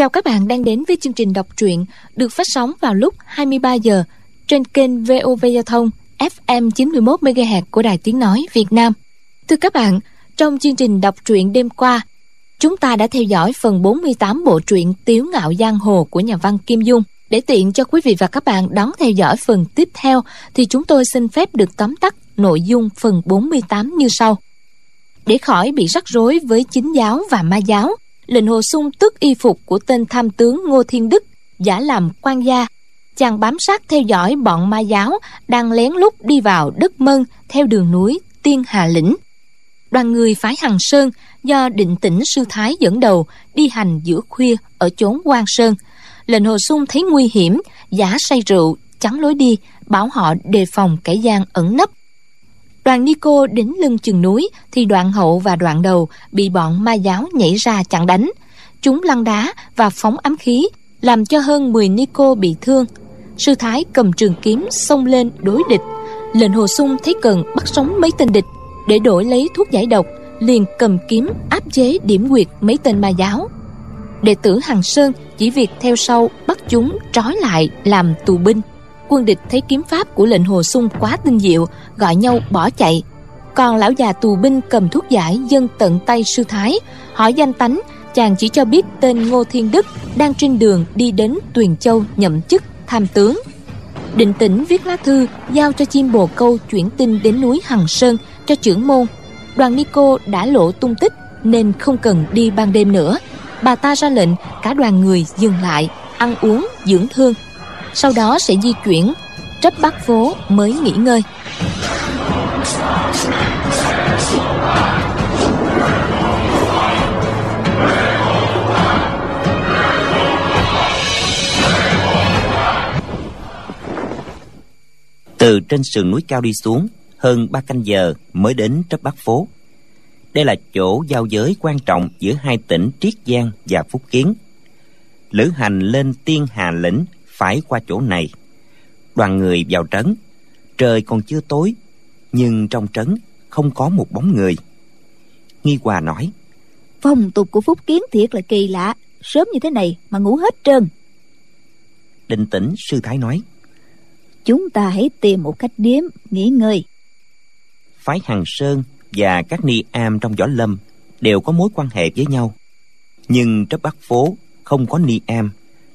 Chào các bạn đang đến với chương trình đọc truyện được phát sóng vào lúc 23 giờ trên kênh VOV Giao thông FM 91 MHz của Đài Tiếng nói Việt Nam. Thưa các bạn, trong chương trình đọc truyện đêm qua, chúng ta đã theo dõi phần 48 bộ truyện Tiếu ngạo giang hồ của nhà văn Kim Dung. Để tiện cho quý vị và các bạn đón theo dõi phần tiếp theo thì chúng tôi xin phép được tóm tắt nội dung phần 48 như sau. Để khỏi bị rắc rối với chính giáo và ma giáo, lệnh hồ sung tước y phục của tên tham tướng Ngô Thiên Đức, giả làm quan gia. Chàng bám sát theo dõi bọn ma giáo đang lén lút đi vào đất mân theo đường núi Tiên Hà Lĩnh. Đoàn người phái Hằng Sơn do định tĩnh sư thái dẫn đầu đi hành giữa khuya ở chốn quan sơn. Lệnh hồ sung thấy nguy hiểm, giả say rượu, chắn lối đi, bảo họ đề phòng kẻ gian ẩn nấp Đoàn Nico đến lưng chừng núi thì đoạn hậu và đoạn đầu bị bọn ma giáo nhảy ra chặn đánh. Chúng lăn đá và phóng ám khí, làm cho hơn 10 Nico bị thương. Sư Thái cầm trường kiếm xông lên đối địch. Lệnh Hồ Sung thấy cần bắt sống mấy tên địch để đổi lấy thuốc giải độc, liền cầm kiếm áp chế điểm quyệt mấy tên ma giáo. Đệ tử Hằng Sơn chỉ việc theo sau bắt chúng trói lại làm tù binh quân địch thấy kiếm pháp của lệnh hồ sung quá tinh diệu, gọi nhau bỏ chạy. Còn lão già tù binh cầm thuốc giải dân tận tay sư thái, hỏi danh tánh, chàng chỉ cho biết tên ngô thiên đức đang trên đường đi đến tuyền châu nhậm chức tham tướng. Định tĩnh viết lá thư, giao cho chim bồ câu chuyển tin đến núi hằng sơn cho trưởng môn. Đoàn nico đã lộ tung tích nên không cần đi ban đêm nữa. Bà ta ra lệnh cả đoàn người dừng lại, ăn uống dưỡng thương sau đó sẽ di chuyển trấp bắc phố mới nghỉ ngơi. Từ trên sườn núi cao đi xuống, hơn ba canh giờ mới đến trấp bắc phố. Đây là chỗ giao giới quan trọng giữa hai tỉnh triết giang và phúc kiến. Lữ hành lên tiên hà lĩnh phải qua chỗ này. Đoàn người vào trấn. Trời còn chưa tối nhưng trong trấn không có một bóng người. Nghi hòa nói phong tục của phúc kiến thiệt là kỳ lạ sớm như thế này mà ngủ hết trơn. Định tĩnh sư thái nói chúng ta hãy tìm một cách điếm nghỉ ngơi. Phái hằng sơn và các ni am trong võ lâm đều có mối quan hệ với nhau. Nhưng trấp bắc phố không có ni am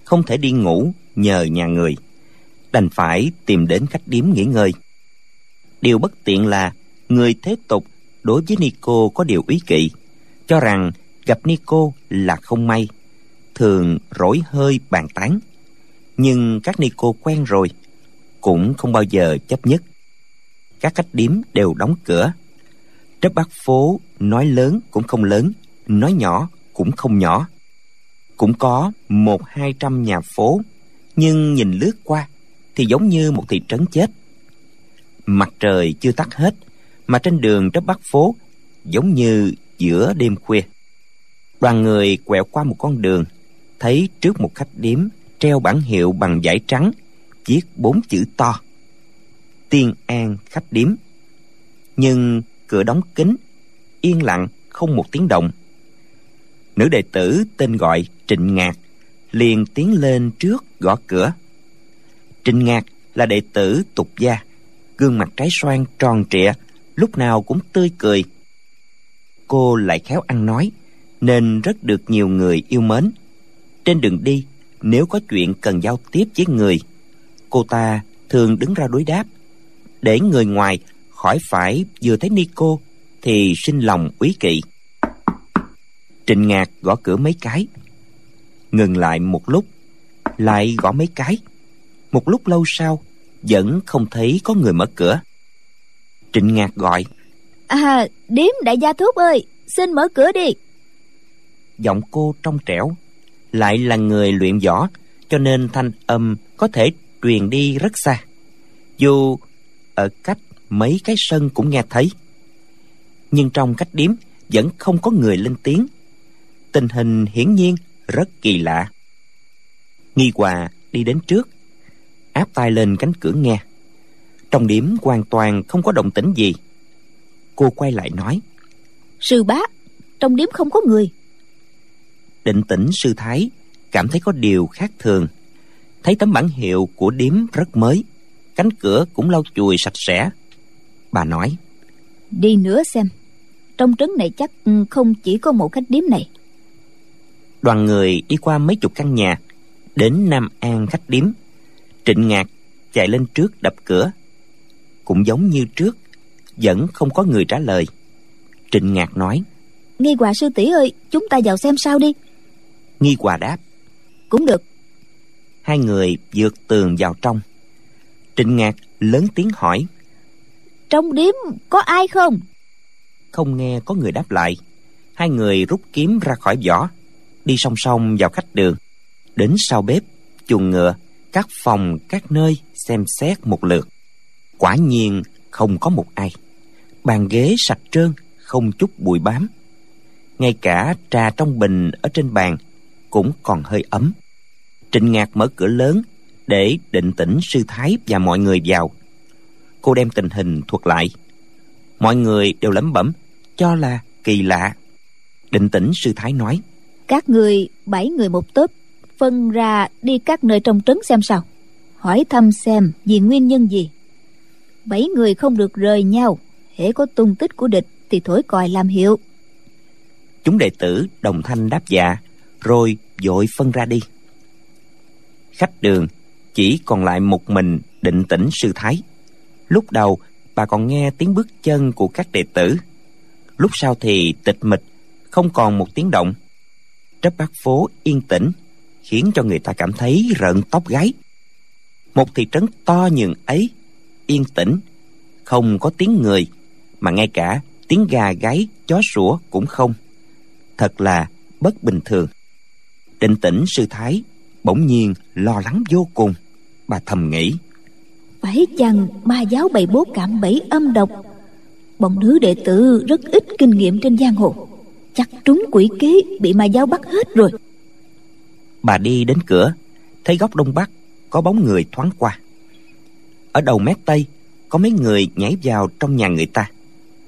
không thể đi ngủ nhờ nhà người. Đành phải tìm đến khách điếm nghỉ ngơi. Điều bất tiện là người thế tục đối với nico có điều ý kỵ, cho rằng gặp nico là không may, thường rỗi hơi bàn tán. Nhưng các nico quen rồi, cũng không bao giờ chấp nhất. Các khách điếm đều đóng cửa. Trấp bát phố nói lớn cũng không lớn, nói nhỏ cũng không nhỏ cũng có một hai trăm nhà phố, nhưng nhìn lướt qua thì giống như một thị trấn chết. Mặt trời chưa tắt hết, mà trên đường trấp bắc phố giống như giữa đêm khuya. Đoàn người quẹo qua một con đường, thấy trước một khách điếm treo bảng hiệu bằng vải trắng, viết bốn chữ to. Tiên an khách điếm. Nhưng cửa đóng kín, yên lặng không một tiếng động nữ đệ tử tên gọi trịnh ngạc liền tiến lên trước gõ cửa. Trịnh ngạc là đệ tử tục gia, gương mặt trái xoan tròn trịa, lúc nào cũng tươi cười. Cô lại khéo ăn nói, nên rất được nhiều người yêu mến. Trên đường đi, nếu có chuyện cần giao tiếp với người, cô ta thường đứng ra đối đáp. Để người ngoài khỏi phải vừa thấy ni cô thì sinh lòng úy kỵ. Trịnh Ngạc gõ cửa mấy cái, ngừng lại một lúc, lại gõ mấy cái. Một lúc lâu sau, vẫn không thấy có người mở cửa. Trịnh Ngạc gọi. À, điếm đại gia thuốc ơi, xin mở cửa đi. Giọng cô trong trẻo, lại là người luyện võ, cho nên thanh âm có thể truyền đi rất xa. Dù ở cách mấy cái sân cũng nghe thấy. Nhưng trong cách điếm vẫn không có người lên tiếng. Tình hình hiển nhiên rất kỳ lạ. Nghi Hòa đi đến trước, áp tay lên cánh cửa nghe. Trong điểm hoàn toàn không có động tĩnh gì. Cô quay lại nói. Sư bá, trong điểm không có người. Định tĩnh sư thái, cảm thấy có điều khác thường thấy tấm bản hiệu của điếm rất mới cánh cửa cũng lau chùi sạch sẽ bà nói đi nữa xem trong trấn này chắc ừ, không chỉ có một khách điếm này đoàn người đi qua mấy chục căn nhà đến nam an khách điếm. Trịnh ngạc chạy lên trước đập cửa. Cũng giống như trước vẫn không có người trả lời. Trịnh ngạc nói nghi hòa sư tỷ ơi chúng ta vào xem sao đi. Nghi hòa đáp cũng được. Hai người vượt tường vào trong. Trịnh ngạc lớn tiếng hỏi trong điếm có ai không? Không nghe có người đáp lại. Hai người rút kiếm ra khỏi vỏ đi song song vào khách đường. Đến sau bếp, chuồng ngựa, các phòng, các nơi xem xét một lượt. Quả nhiên không có một ai. Bàn ghế sạch trơn, không chút bụi bám. Ngay cả trà trong bình ở trên bàn cũng còn hơi ấm. Trịnh ngạc mở cửa lớn để định tĩnh sư thái và mọi người vào. Cô đem tình hình thuật lại. Mọi người đều lẩm bẩm, cho là kỳ lạ. Định tĩnh sư thái nói các người, bảy người một tớp phân ra đi các nơi trong trấn xem sao. Hỏi thăm xem vì nguyên nhân gì. Bảy người không được rời nhau, hễ có tung tích của địch thì thổi còi làm hiệu. Chúng đệ tử đồng thanh đáp dạ rồi vội phân ra đi. Khách đường, chỉ còn lại một mình định tĩnh sư thái. Lúc đầu, bà còn nghe tiếng bước chân của các đệ tử. Lúc sau thì tịch mịch, không còn một tiếng động trấp bát phố yên tĩnh, khiến cho người ta cảm thấy rợn tóc gáy. Một thị trấn to nhường ấy, yên tĩnh, không có tiếng người, mà ngay cả tiếng gà gáy, chó sủa cũng không. Thật là bất bình thường. Định tĩnh sư thái, bỗng nhiên lo lắng vô cùng. Bà thầm nghĩ, phải chăng ma giáo bày bố cảm bẫy âm độc? Bọn nữ đệ tử rất ít kinh nghiệm trên giang hồ chắc trúng quỷ kế bị ma giáo bắt hết rồi. Bà đi đến cửa thấy góc đông bắc có bóng người thoáng qua. Ở đầu mét tây có mấy người nhảy vào trong nhà người ta.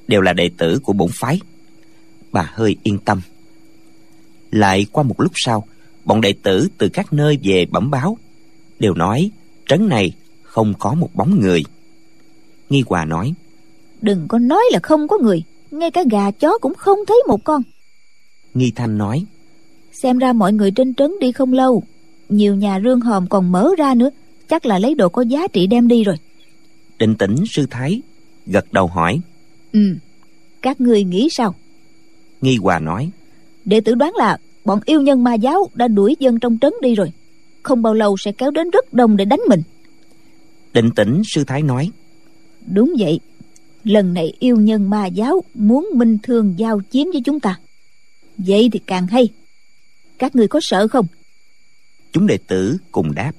Đều là đệ tử của bổn phái. Bà hơi yên tâm. Lại qua một lúc sau bọn đệ tử từ các nơi về bẩm báo. Đều nói trấn này không có một bóng người. Nghi hòa nói đừng có nói là không có người ngay cả gà chó cũng không thấy một con nghi thanh nói. Xem ra mọi người trên trấn đi không lâu. Nhiều nhà rương hòm còn mở ra nữa. Chắc là lấy đồ có giá trị đem đi rồi. Định tĩnh sư thái gật đầu hỏi. Ừ các người nghĩ sao? Nghi hòa nói. Đệ tử đoán là bọn yêu nhân ma giáo đã đuổi dân trong trấn đi rồi. Không bao lâu sẽ kéo đến rất đông để đánh mình. Định tĩnh sư thái nói. Đúng vậy. Lần này yêu nhân ma giáo muốn minh thương giao chiến với chúng ta vậy thì càng hay. Các người có sợ không? Chúng đệ tử cùng đáp.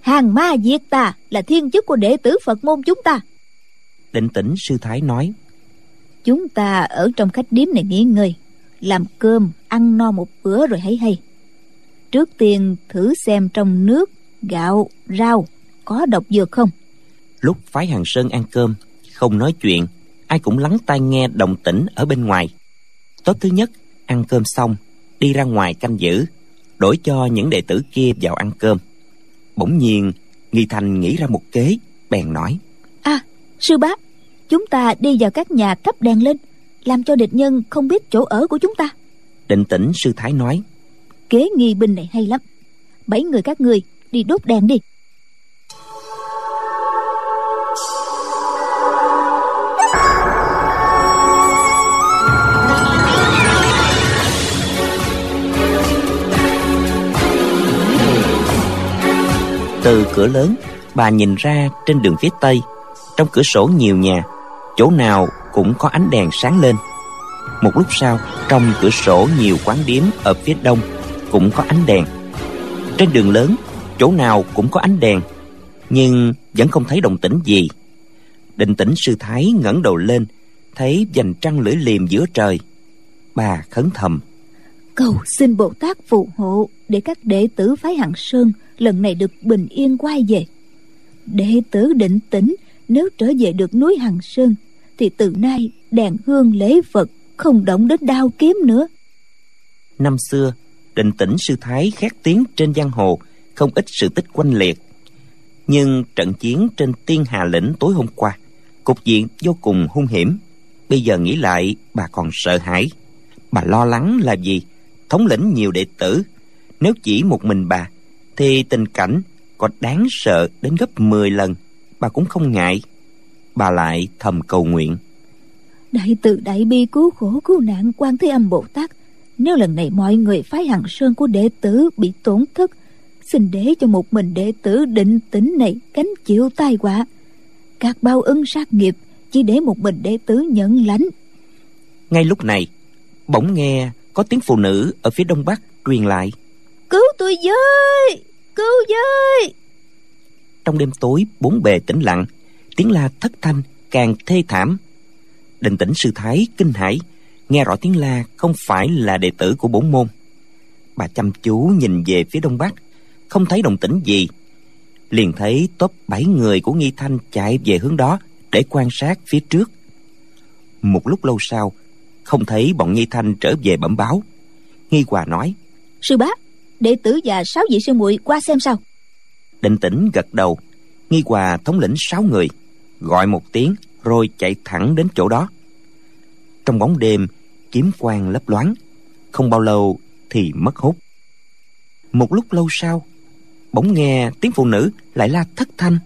Hàng ma diệt ta là thiên chức của đệ tử phật môn chúng ta. Định tĩnh sư thái nói. Chúng ta ở trong khách điếm này nghỉ ngơi làm cơm ăn no một bữa rồi hãy hay. Trước tiên thử xem trong nước gạo rau có độc dược không? Lúc phái hàng sơn ăn cơm không nói chuyện ai cũng lắng tai nghe động tĩnh ở bên ngoài. Tốt thứ nhất ăn cơm xong đi ra ngoài canh giữ đổi cho những đệ tử kia vào ăn cơm. Bỗng nhiên nghi thành nghĩ ra một kế bèn nói. À sư bá chúng ta đi vào các nhà thắp đèn lên làm cho địch nhân không biết chỗ ở của chúng ta. Định tĩnh sư thái nói. Kế nghi binh này hay lắm. Bảy người các người đi đốt đèn đi từ cửa lớn, bà nhìn ra trên đường phía tây. Trong cửa sổ nhiều nhà, chỗ nào cũng có ánh đèn sáng lên. Một lúc sau, trong cửa sổ nhiều quán điếm ở phía đông cũng có ánh đèn. Trên đường lớn, chỗ nào cũng có ánh đèn, nhưng vẫn không thấy động tĩnh gì. Định tĩnh sư thái ngẩng đầu lên, thấy vành trăng lưỡi liềm giữa trời. Bà khấn thầm cầu xin bồ tát phù hộ để các đệ tử phái hằng sơn lần này được bình yên quay về. Đệ tử định tĩnh, nếu trở về được núi hằng sơn, thì từ nay đèn hương lễ phật không động đến đao kiếm nữa. Năm xưa, định tĩnh sư thái khét tiếng trên giang hồ, không ít sự tích quanh liệt. Nhưng trận chiến trên tiên hà lĩnh tối hôm qua, cục diện vô cùng hung hiểm. Bây giờ nghĩ lại, bà còn sợ hãi. Bà lo lắng là gì? Thống lĩnh nhiều đệ tử. Nếu chỉ một mình bà thì tình cảnh còn đáng sợ đến gấp 10 lần. Bà cũng không ngại. Bà lại thầm cầu nguyện. Đại từ đại bi cứu khổ cứu nạn quan thế âm bồ tát nếu lần này mọi người phái hằng sơn của đệ tử bị tổn thất xin để cho một mình đệ tử định tĩnh này gánh chịu tai họa. Các bao ân sát nghiệp chỉ để một mình đệ tử nhận lãnh. Ngay lúc này bỗng nghe có tiếng phụ nữ ở phía đông bắc truyền lại. Cứu tôi với! Cứu với! Trong đêm tối bốn bề tĩnh lặng tiếng la thất thanh càng thê thảm. Định tĩnh sư thái kinh hãi nghe rõ tiếng la không phải là đệ tử của bổn môn. Bà chăm chú nhìn về phía đông bắc không thấy động tĩnh gì. Liền thấy top bảy người của nghi thanh chạy về hướng đó để quan sát phía trước. Một lúc lâu sau không thấy bọn nghi thanh trở về bẩm báo. Nghi hòa nói sư bá đệ tử và sáu vị sư muội qua xem sao. Định tĩnh gật đầu. Nghi hòa thống lĩnh sáu người gọi một tiếng rồi chạy thẳng đến chỗ đó. Trong bóng đêm kiếm quang lấp loáng không bao lâu thì mất hút. Một lúc lâu sau bỗng nghe tiếng phụ nữ lại la thất thanh.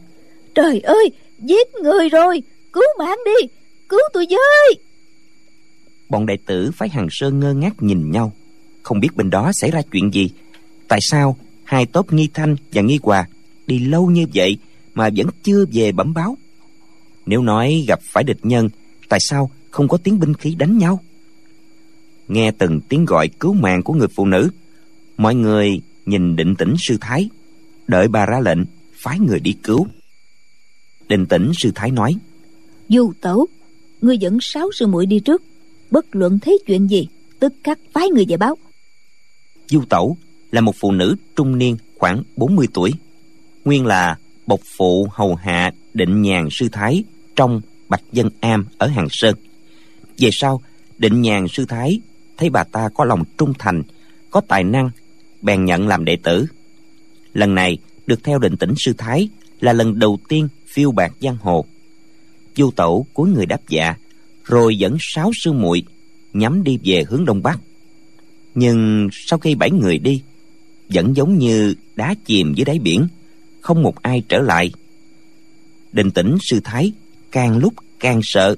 Trời ơi giết người rồi cứu mạng đi cứu tôi với bọn đệ tử phái hằng sơn ngơ ngác nhìn nhau. Không biết bên đó xảy ra chuyện gì. Tại sao hai tốp nghi thanh và nghi hòa đi lâu như vậy mà vẫn chưa về bẩm báo? Nếu nói gặp phải địch nhân, tại sao không có tiếng binh khí đánh nhau? Nghe từng tiếng gọi cứu mạng của người phụ nữ, mọi người nhìn định tĩnh sư thái, đợi bà ra lệnh, phái người đi cứu. Định tĩnh sư thái nói du tẩu, ngươi dẫn sáu sư muội đi trước bất luận thấy chuyện gì, tức khắc phái người về báo. Du tẩu là một phụ nữ trung niên khoảng 40 tuổi. Nguyên là bộc phụ hầu hạ định nhàn sư thái trong bạch dân am ở hàng sơn. Về sau, định nhàn sư thái thấy bà ta có lòng trung thành, có tài năng, bèn nhận làm đệ tử. Lần này được theo định tĩnh sư thái là lần đầu tiên phiêu bạc giang hồ. Du tẩu cuối người đáp dạ rồi dẫn sáu sư muội nhắm đi về hướng đông bắc. Nhưng sau khi bảy người đi, vẫn giống như đá chìm dưới đáy biển, không một ai trở lại. Định tĩnh sư thái càng lúc càng sợ,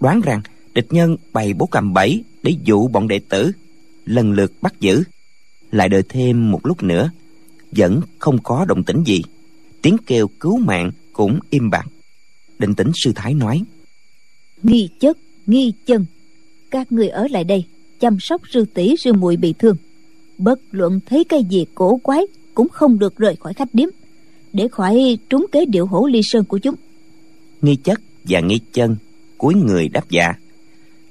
đoán rằng địch nhân bày bố cầm bẫy để dụ bọn đệ tử, lần lượt bắt giữ. Lại đợi thêm một lúc nữa, vẫn không có động tĩnh gì. Tiếng kêu cứu mạng cũng im bặt. Định tĩnh sư thái nói nghi chất nghi chân. Các người ở lại đây chăm sóc sư tỷ sư muội bị thương. Bất luận thấy cái gì cổ quái cũng không được rời khỏi khách điếm. Để khỏi trúng kế điệu hổ ly sơn của chúng. Nghi chất và nghi chân cuối người đáp dạ.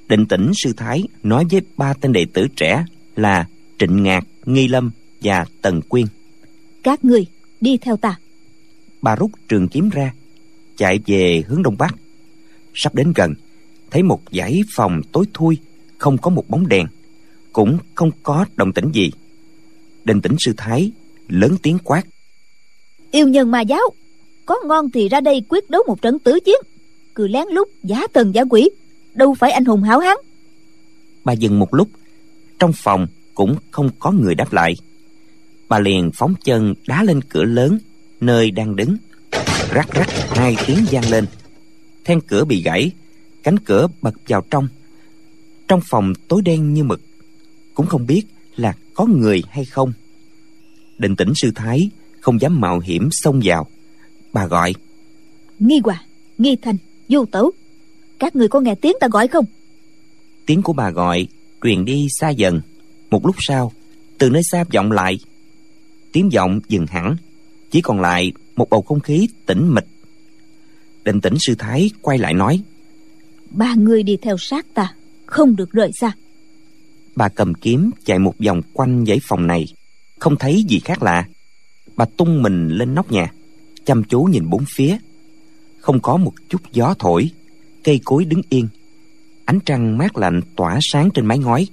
Định tĩnh sư thái nói với ba tên đệ tử trẻ là trịnh ngạc nghi lâm và tần quyên. Các người đi theo ta. Bà rút trường kiếm ra chạy về hướng đông bắc sắp đến gần. Thấy một dãy phòng tối thui không có một bóng đèn cũng không có động tĩnh gì. Định tĩnh sư thái lớn tiếng quát. Yêu nhân ma giáo có ngon thì ra đây quyết đấu một trận tử chiến. Cứ lén lút giả tần giả quỷ đâu phải anh hùng hảo hán. Bà dừng một lúc trong phòng cũng không có người đáp lại. Bà liền phóng chân đá lên cửa lớn nơi đang đứng. Rắc rắc hai tiếng vang lên then cửa bị gãy cánh cửa bật vào trong. Trong phòng tối đen như mực cũng không biết là có người hay không. Định tĩnh sư thái không dám mạo hiểm xông vào. Bà gọi nghi hòa nghi thành vô tẩu các người có nghe tiếng ta gọi không? Tiếng của bà gọi truyền đi xa dần. Một lúc sau từ nơi xa vọng lại. Tiếng vọng dừng hẳn chỉ còn lại một bầu không khí tĩnh mịch định tĩnh sư thái quay lại nói ba người đi theo sát ta không được rời xa. Bà cầm kiếm chạy một vòng quanh dãy phòng này không thấy gì khác lạ. Bà tung mình lên nóc nhà chăm chú nhìn bốn phía. Không có một chút gió thổi cây cối đứng yên. Ánh trăng mát lạnh tỏa sáng trên mái ngói.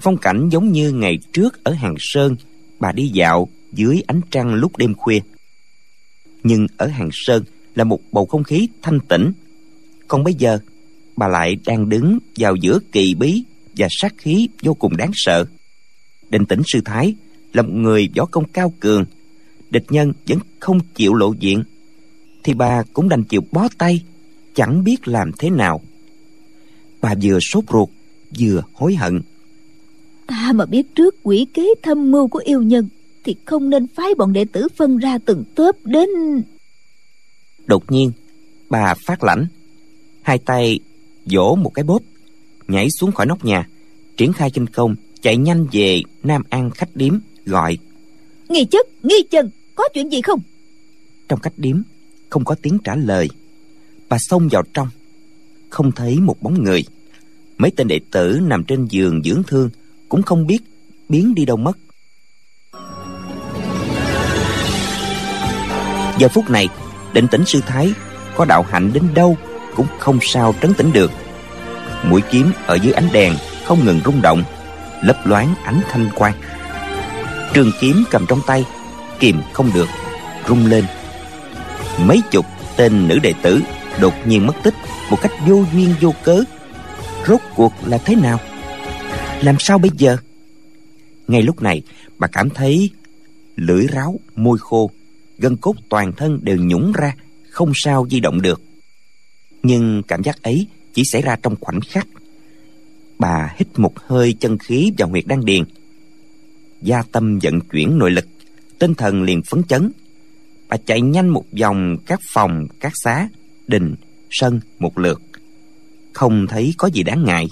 Phong cảnh giống như ngày trước ở hàng sơn bà đi dạo dưới ánh trăng lúc đêm khuya. Nhưng ở hàng sơn là một bầu không khí thanh tĩnh. Còn bây giờ, bà lại đang đứng vào giữa kỳ bí và sát khí vô cùng đáng sợ. Định tĩnh sư thái là một người võ công cao cường, địch nhân vẫn không chịu lộ diện, thì bà cũng đành chịu bó tay, chẳng biết làm thế nào. Bà vừa sốt ruột, vừa hối hận. Ta mà biết trước quỷ kế thâm mưu của yêu nhân, thì không nên phái bọn đệ tử phân ra từng tớp đến đột nhiên bà phát lãnh. Hai tay vỗ một cái bóp nhảy xuống khỏi nóc nhà triển khai kinh công chạy nhanh về nam an khách điếm gọi. Nghi chất nghi chân có chuyện gì không? Trong khách điếm không có tiếng trả lời. Bà xông vào trong không thấy một bóng người. Mấy tên đệ tử nằm trên giường dưỡng thương cũng không biết biến đi đâu mất. Giờ phút này định tĩnh sư thái, có đạo hạnh đến đâu cũng không sao trấn tĩnh được. Mũi kiếm ở dưới ánh đèn không ngừng rung động, lấp loáng ánh thanh quang. Trường kiếm cầm trong tay, kìm không được, rung lên. Mấy chục tên nữ đệ tử đột nhiên mất tích một cách vô duyên vô cớ. Rốt cuộc là thế nào? Làm sao bây giờ? Ngay lúc này, bà cảm thấy lưỡi ráo môi khô gân cốt toàn thân đều nhũng ra không sao di động được. Nhưng cảm giác ấy chỉ xảy ra trong khoảnh khắc. Bà hít một hơi chân khí vào huyệt đan điền. Gia tâm vận chuyển nội lực tinh thần liền phấn chấn. Bà chạy nhanh một vòng các phòng các xá đình sân một lượt. Không thấy có gì đáng ngại.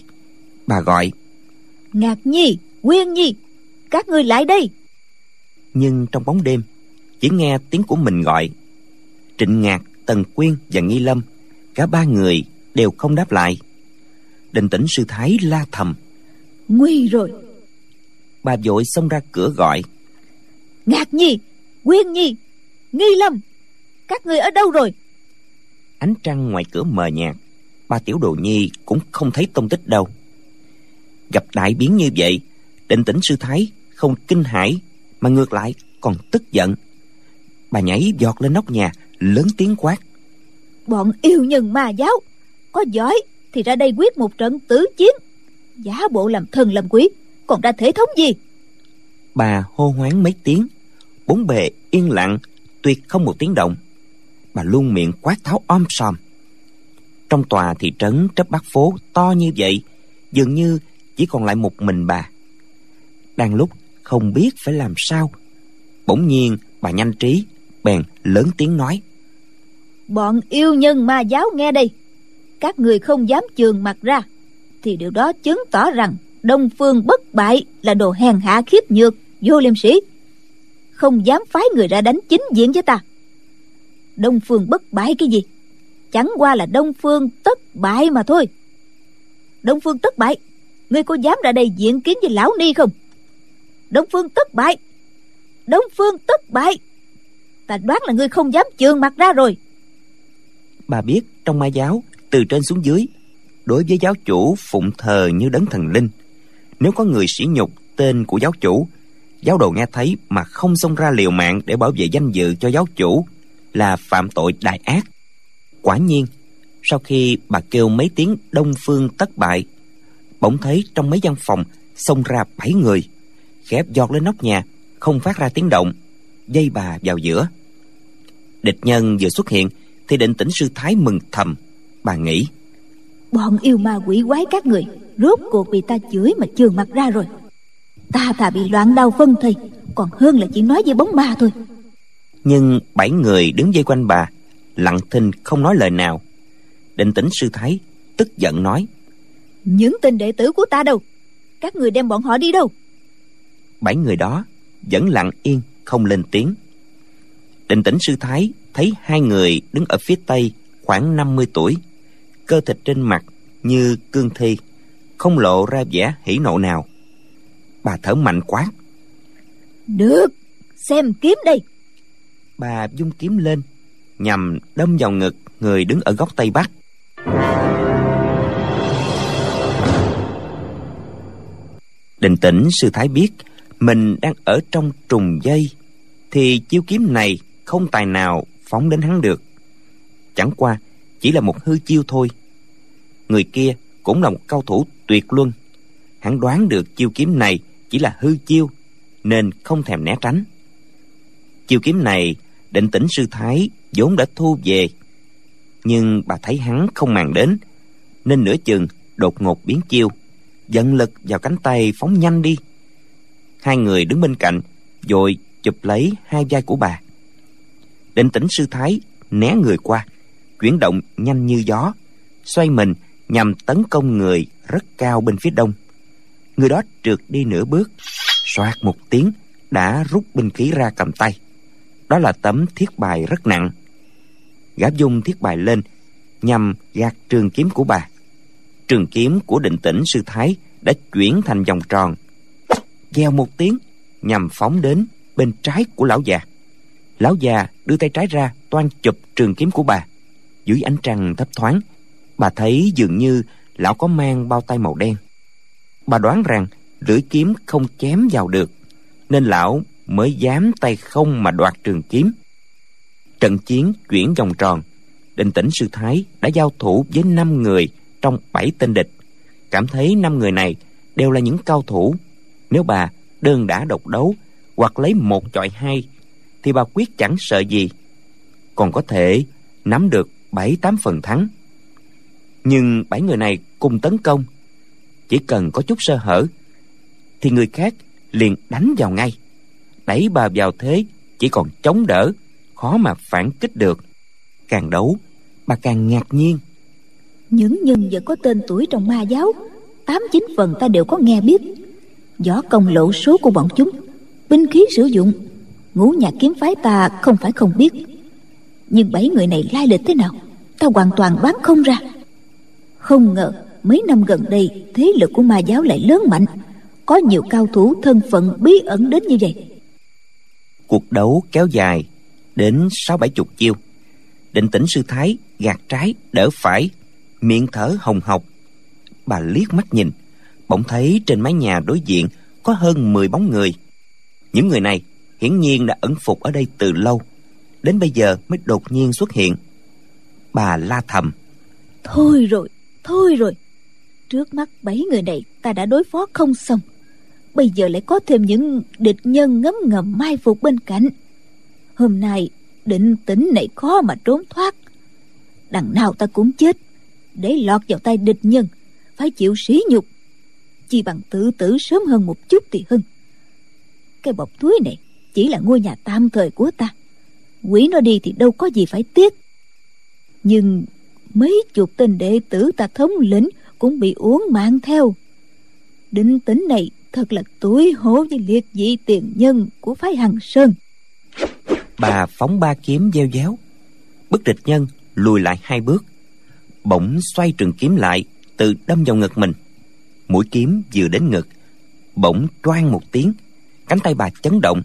Bà gọi ngạc nhi quyên nhi các người lại đây. Nhưng trong bóng đêm chỉ nghe tiếng của mình gọi. Trịnh ngạc tần quyên và nghi lâm cả ba người đều không đáp lại. Định tĩnh sư thái la thầm. Nguy rồi. Bà vội xông ra cửa gọi. Ngạc nhi quyên nhi nghi lâm các người ở đâu rồi? Ánh trăng ngoài cửa mờ nhạt ba tiểu đồ nhi cũng không thấy tông tích đâu. Gặp đại biến như vậy định tĩnh sư thái không kinh hãi mà ngược lại còn tức giận bà nhảy giọt lên nóc nhà lớn tiếng quát. Bọn yêu nhân ma giáo có giỏi thì ra đây quyết một trận tử chiến. Giả bộ làm thần làm quý còn ra thể thống gì? Bà hô hoáng mấy tiếng. Bốn bề yên lặng tuyệt không một tiếng động. Bà luôn miệng quát tháo om sòm. Trong tòa thị trấn trấp bắc phố to như vậy dường như chỉ còn lại một mình bà. Đang lúc không biết phải làm sao bỗng nhiên bà nhanh trí bèn lớn tiếng nói. Bọn yêu nhân ma giáo nghe đây. Các người không dám trường mặt ra. Thì điều đó chứng tỏ rằng đông phương bất bại là đồ hèn hạ khiếp nhược, vô liêm sĩ không dám phái người ra đánh chính diện với ta. Đông phương bất bại cái gì? Chẳng qua là đông phương tất bại mà thôi. Đông phương tất bại? Ngươi có dám ra đây diện kiến với lão ni không? Đông phương tất bại. Đông phương tất bại ta đoán là ngươi không dám trường mặt ra rồi. Bà biết trong ma giáo, từ trên xuống dưới, đối với giáo chủ phụng thờ như đấng thần linh, nếu có người sỉ nhục tên của giáo chủ, giáo đồ nghe thấy mà không xông ra liều mạng để bảo vệ danh dự cho giáo chủ là phạm tội đại ác. Quả nhiên, sau khi bà kêu mấy tiếng đông phương tất bại, bỗng thấy trong mấy gian phòng xông ra bảy người, khép giọt lên nóc nhà, không phát ra tiếng động, dây bà vào giữa địch nhân vừa xuất hiện thì định tĩnh sư thái mừng thầm. Bà nghĩ bọn yêu ma quỷ quái các người rốt cuộc bị ta chửi mà trường mặt ra rồi. Ta thà bị loạn đau phân thây còn hơn là chỉ nói với bóng ma thôi. nhưng bảy người đứng dây quanh bà lặng thinh không nói lời nào. Định tĩnh sư thái tức giận nói những tên đệ tử của ta đâu? Các người đem bọn họ đi đâu? Bảy người đó vẫn lặng yên không lên tiếng định tĩnh sư thái thấy hai người đứng ở phía tây khoảng 50 tuổi cơ thịt trên mặt như cương thi không lộ ra vẻ hỉ nộ nào. Bà thở mạnh quá. Được xem kiếm đây bà dung kiếm lên nhằm đâm vào ngực người đứng ở góc tây bắc. Định tĩnh sư thái biết mình đang ở trong trùng dây thì chiêu kiếm này không tài nào phóng đến hắn được. Chẳng qua, chỉ là một hư chiêu thôi. Người kia cũng là một cao thủ tuyệt luân. Hắn đoán được chiêu kiếm này chỉ là hư chiêu, nên không thèm né tránh. Chiêu kiếm này, định tĩnh sư thái vốn đã thu về. Nhưng bà thấy hắn không màng đến, nên nửa chừng đột ngột biến chiêu dẫn lực vào cánh tay phóng nhanh đi. Hai người đứng bên cạnh, rồi chụp lấy hai vai của bà định tĩnh sư thái, né người qua. Chuyển động nhanh như gió, xoay mình nhằm tấn công người rất cao bên phía đông. Người đó trượt đi nửa bước soạt một tiếng, đã rút binh khí ra cầm tay. Đó là tấm thiết bài rất nặng. Gã dung thiết bài lên, nhằm gạt trường kiếm của bà. Trường kiếm của định tĩnh sư thái đã chuyển thành vòng tròn. Gieo một tiếng, nhằm phóng đến bên trái của lão già lão già đưa tay trái ra, toan chụp trường kiếm của bà. Dưới ánh trăng thấp thoáng, bà thấy dường như lão có mang bao tay màu đen. Bà đoán rằng lưỡi kiếm không chém vào được, nên lão mới dám tay không mà đoạt trường kiếm. Trận chiến chuyển vòng tròn, định tĩnh sư thái đã giao thủ với năm người trong bảy tên địch. Cảm thấy năm người này đều là những cao thủ. Nếu bà đơn đã độc đấu hoặc lấy một chọi hai thì bà quyết chẳng sợ gì. Còn có thể nắm được bảy tám phần thắng. Nhưng bảy người này cùng tấn công. Chỉ cần có chút sơ hở, thì người khác liền đánh vào ngay. Đẩy bà vào thế chỉ còn chống đỡ, khó mà phản kích được. Càng đấu, bà càng ngạc nhiên. Những nhân vật có tên tuổi trong ma giáo, tám chín phần ta đều có nghe biết. Võ công lộ số của bọn chúng, binh khí sử dụng ngũ nhạc kiếm phái ta không phải không biết. Nhưng bảy người này lai lịch thế nào, ta hoàn toàn đoán không ra. Không ngờ, mấy năm gần đây, thế lực của ma giáo lại lớn mạnh. Có nhiều cao thủ thân phận bí ẩn đến như vậy. Cuộc đấu kéo dài đến sáu bảy chục chiêu. Định tĩnh sư thái gạt trái, đỡ phải, miệng thở hồng hộc. Bà liếc mắt nhìn, bỗng thấy trên mái nhà đối diện có hơn 10 bóng người. Những người này hiển nhiên đã ẩn phục ở đây từ lâu. Đến bây giờ mới đột nhiên xuất hiện. Bà la thầm. Thôi rồi thôi rồi. Trước mắt bảy người này ta đã đối phó không xong. Bây giờ lại có thêm những địch nhân ngấm ngầm mai phục bên cạnh. Hôm nay, định tĩnh này khó mà trốn thoát. Đằng nào ta cũng chết, để lọt vào tay địch nhân, phải chịu sỉ nhục. Chỉ bằng tự tử sớm hơn một chút thì hơn. Cái bọc túi này chỉ là ngôi nhà tạm thời của ta. Quỷ nó đi thì đâu có gì phải tiếc. Nhưng mấy chục tên đệ tử ta thống lĩnh cũng bị uống mạng theo. Định tính này thật là tối hổ với liệt dị tiền nhân của phái hằng sơn. Bà phóng ba kiếm gieo giáo. Bức địch nhân lùi lại hai bước. Bỗng xoay trường kiếm lại, tự đâm vào ngực mình. Mũi kiếm vừa đến ngực, bỗng toan một tiếng, cánh tay bà chấn động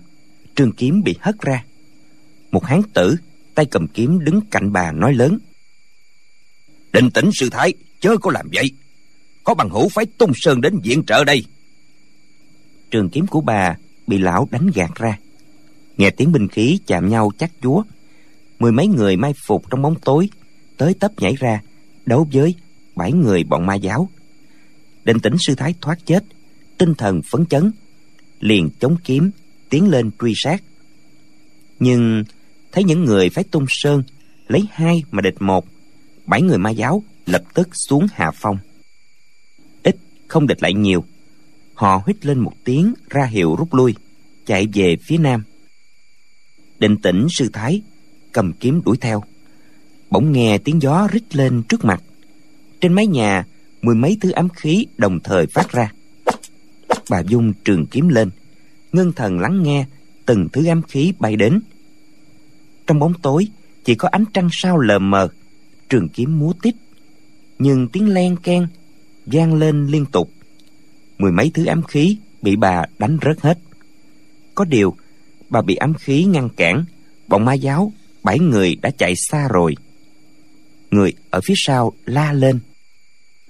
trường kiếm bị hất ra. Một hán tử, tay cầm kiếm đứng cạnh bà nói lớn. Định tĩnh sư thái, chớ có làm vậy. Có bằng hữu phái tung sơn đến viện trợ đây. Trường kiếm của bà bị lão đánh gạt ra. Nghe tiếng binh khí chạm nhau chắc chúa. Mười mấy người mai phục trong bóng tối, tới tấp nhảy ra, đấu với bảy người bọn ma giáo. Định tĩnh sư thái thoát chết, tinh thần phấn chấn, liền chống kiếm tiến lên truy sát. Nhưng thấy những người phái tung sơn lấy hai mà địch một, bảy người ma giáo lập tức xuống hạ phong. Ít không địch lại nhiều, họ huýt lên một tiếng ra hiệu rút lui, chạy về phía nam. Định tĩnh sư thái cầm kiếm đuổi theo, bỗng nghe tiếng gió rít lên trước mặt. Trên mái nhà, mười mấy thứ ám khí đồng thời phát ra. Bà dung trường kiếm lên ngưng thần lắng nghe từng thứ ám khí bay đến. Trong bóng tối, chỉ có ánh trăng sao lờ mờ, trường kiếm múa tít, nhưng tiếng len ken vang lên liên tục. Mười mấy thứ ám khí bị bà đánh rớt hết. Có điều, bà bị ám khí ngăn cản, bọn ma giáo, bảy người đã chạy xa rồi. Người ở phía sau la lên.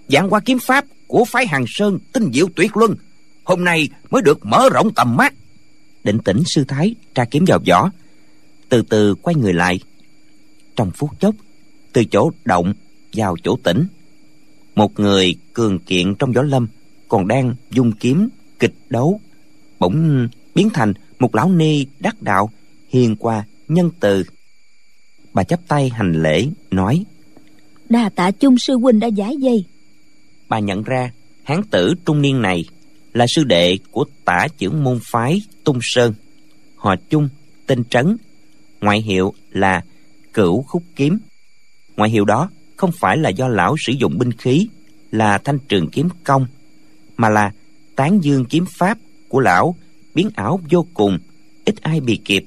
Giảng qua kiếm pháp của phái hàng sơn tinh diệu tuyệt luân hôm nay mới được mở rộng tầm mắt. Định tĩnh sư thái tra kiếm vào vỏ. Từ từ quay người lại. Trong phút chốc từ chỗ động vào chỗ tĩnh một người cường kiện trong võ lâm còn đang dung kiếm kịch đấu bỗng biến thành một lão ni đắc đạo hiền qua nhân từ. Bà chắp tay hành lễ nói đa tạ chung sư huynh đã giải dây. Bà nhận ra hán tử trung niên này là sư đệ của tả trưởng môn phái tung sơn họ chung tên trấn, ngoại hiệu là cửu khúc kiếm. Ngoại hiệu đó không phải là do lão sử dụng binh khí, là thanh trường kiếm công mà là tán dương kiếm pháp của lão biến ảo vô cùng, ít ai bị kịp.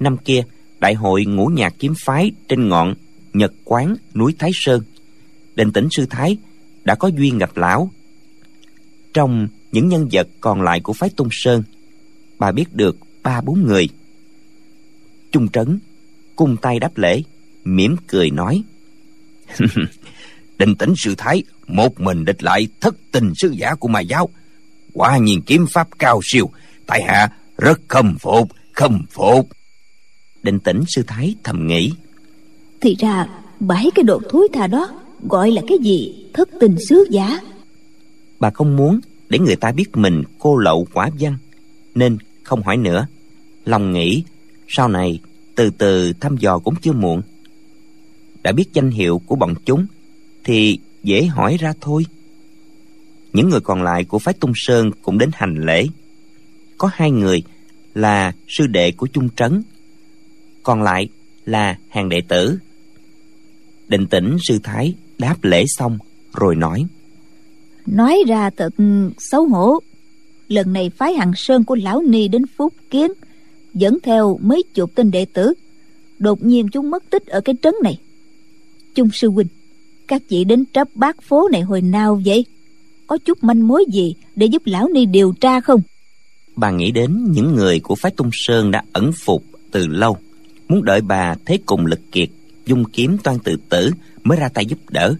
Năm kia, đại hội ngũ nhạc kiếm phái trên ngọn nhật quán núi thái sơn, định tĩnh sư thái đã có duyên gặp lão. Trong những nhân vật còn lại của phái tung sơn. Bà biết được ba bốn người. Trung trấn cung tay đáp lễ mỉm cười nói định tĩnh sư thái một mình địch lại thất tình sư giả của mà giáo. Quả nhiên kiếm pháp cao siêu tại hạ rất khâm phục khâm phục. Định tĩnh sư thái thầm nghĩ thì ra bảy cái đồ thối tha đó gọi là cái gì? Thất tình sứ giả. Bà không muốn để người ta biết mình cô lậu quả văn. Nên không hỏi nữa. Lòng nghĩ, sau này từ từ thăm dò cũng chưa muộn. Đã biết danh hiệu của bọn chúng, thì dễ hỏi ra thôi. Những người còn lại của phái tung sơn cũng đến hành lễ. Có hai người là sư đệ của chung trấn, còn lại là hàng đệ tử. Định tĩnh sư thái đáp lễ xong, rồi nói nói ra thật xấu hổ. Lần này phái hằng sơn của lão ni đến phúc kiến, dẫn theo mấy chục tên đệ tử. Đột nhiên chúng mất tích ở cái trấn này. Chung sư huynh, các vị đến trấp bát phố này hồi nào vậy? Có chút manh mối gì để giúp lão ni điều tra không? Bà nghĩ đến những người của phái tung sơn đã ẩn phục từ lâu, muốn đợi bà thế cùng lực kiệt, dung kiếm toan tự tử mới ra tay giúp đỡ.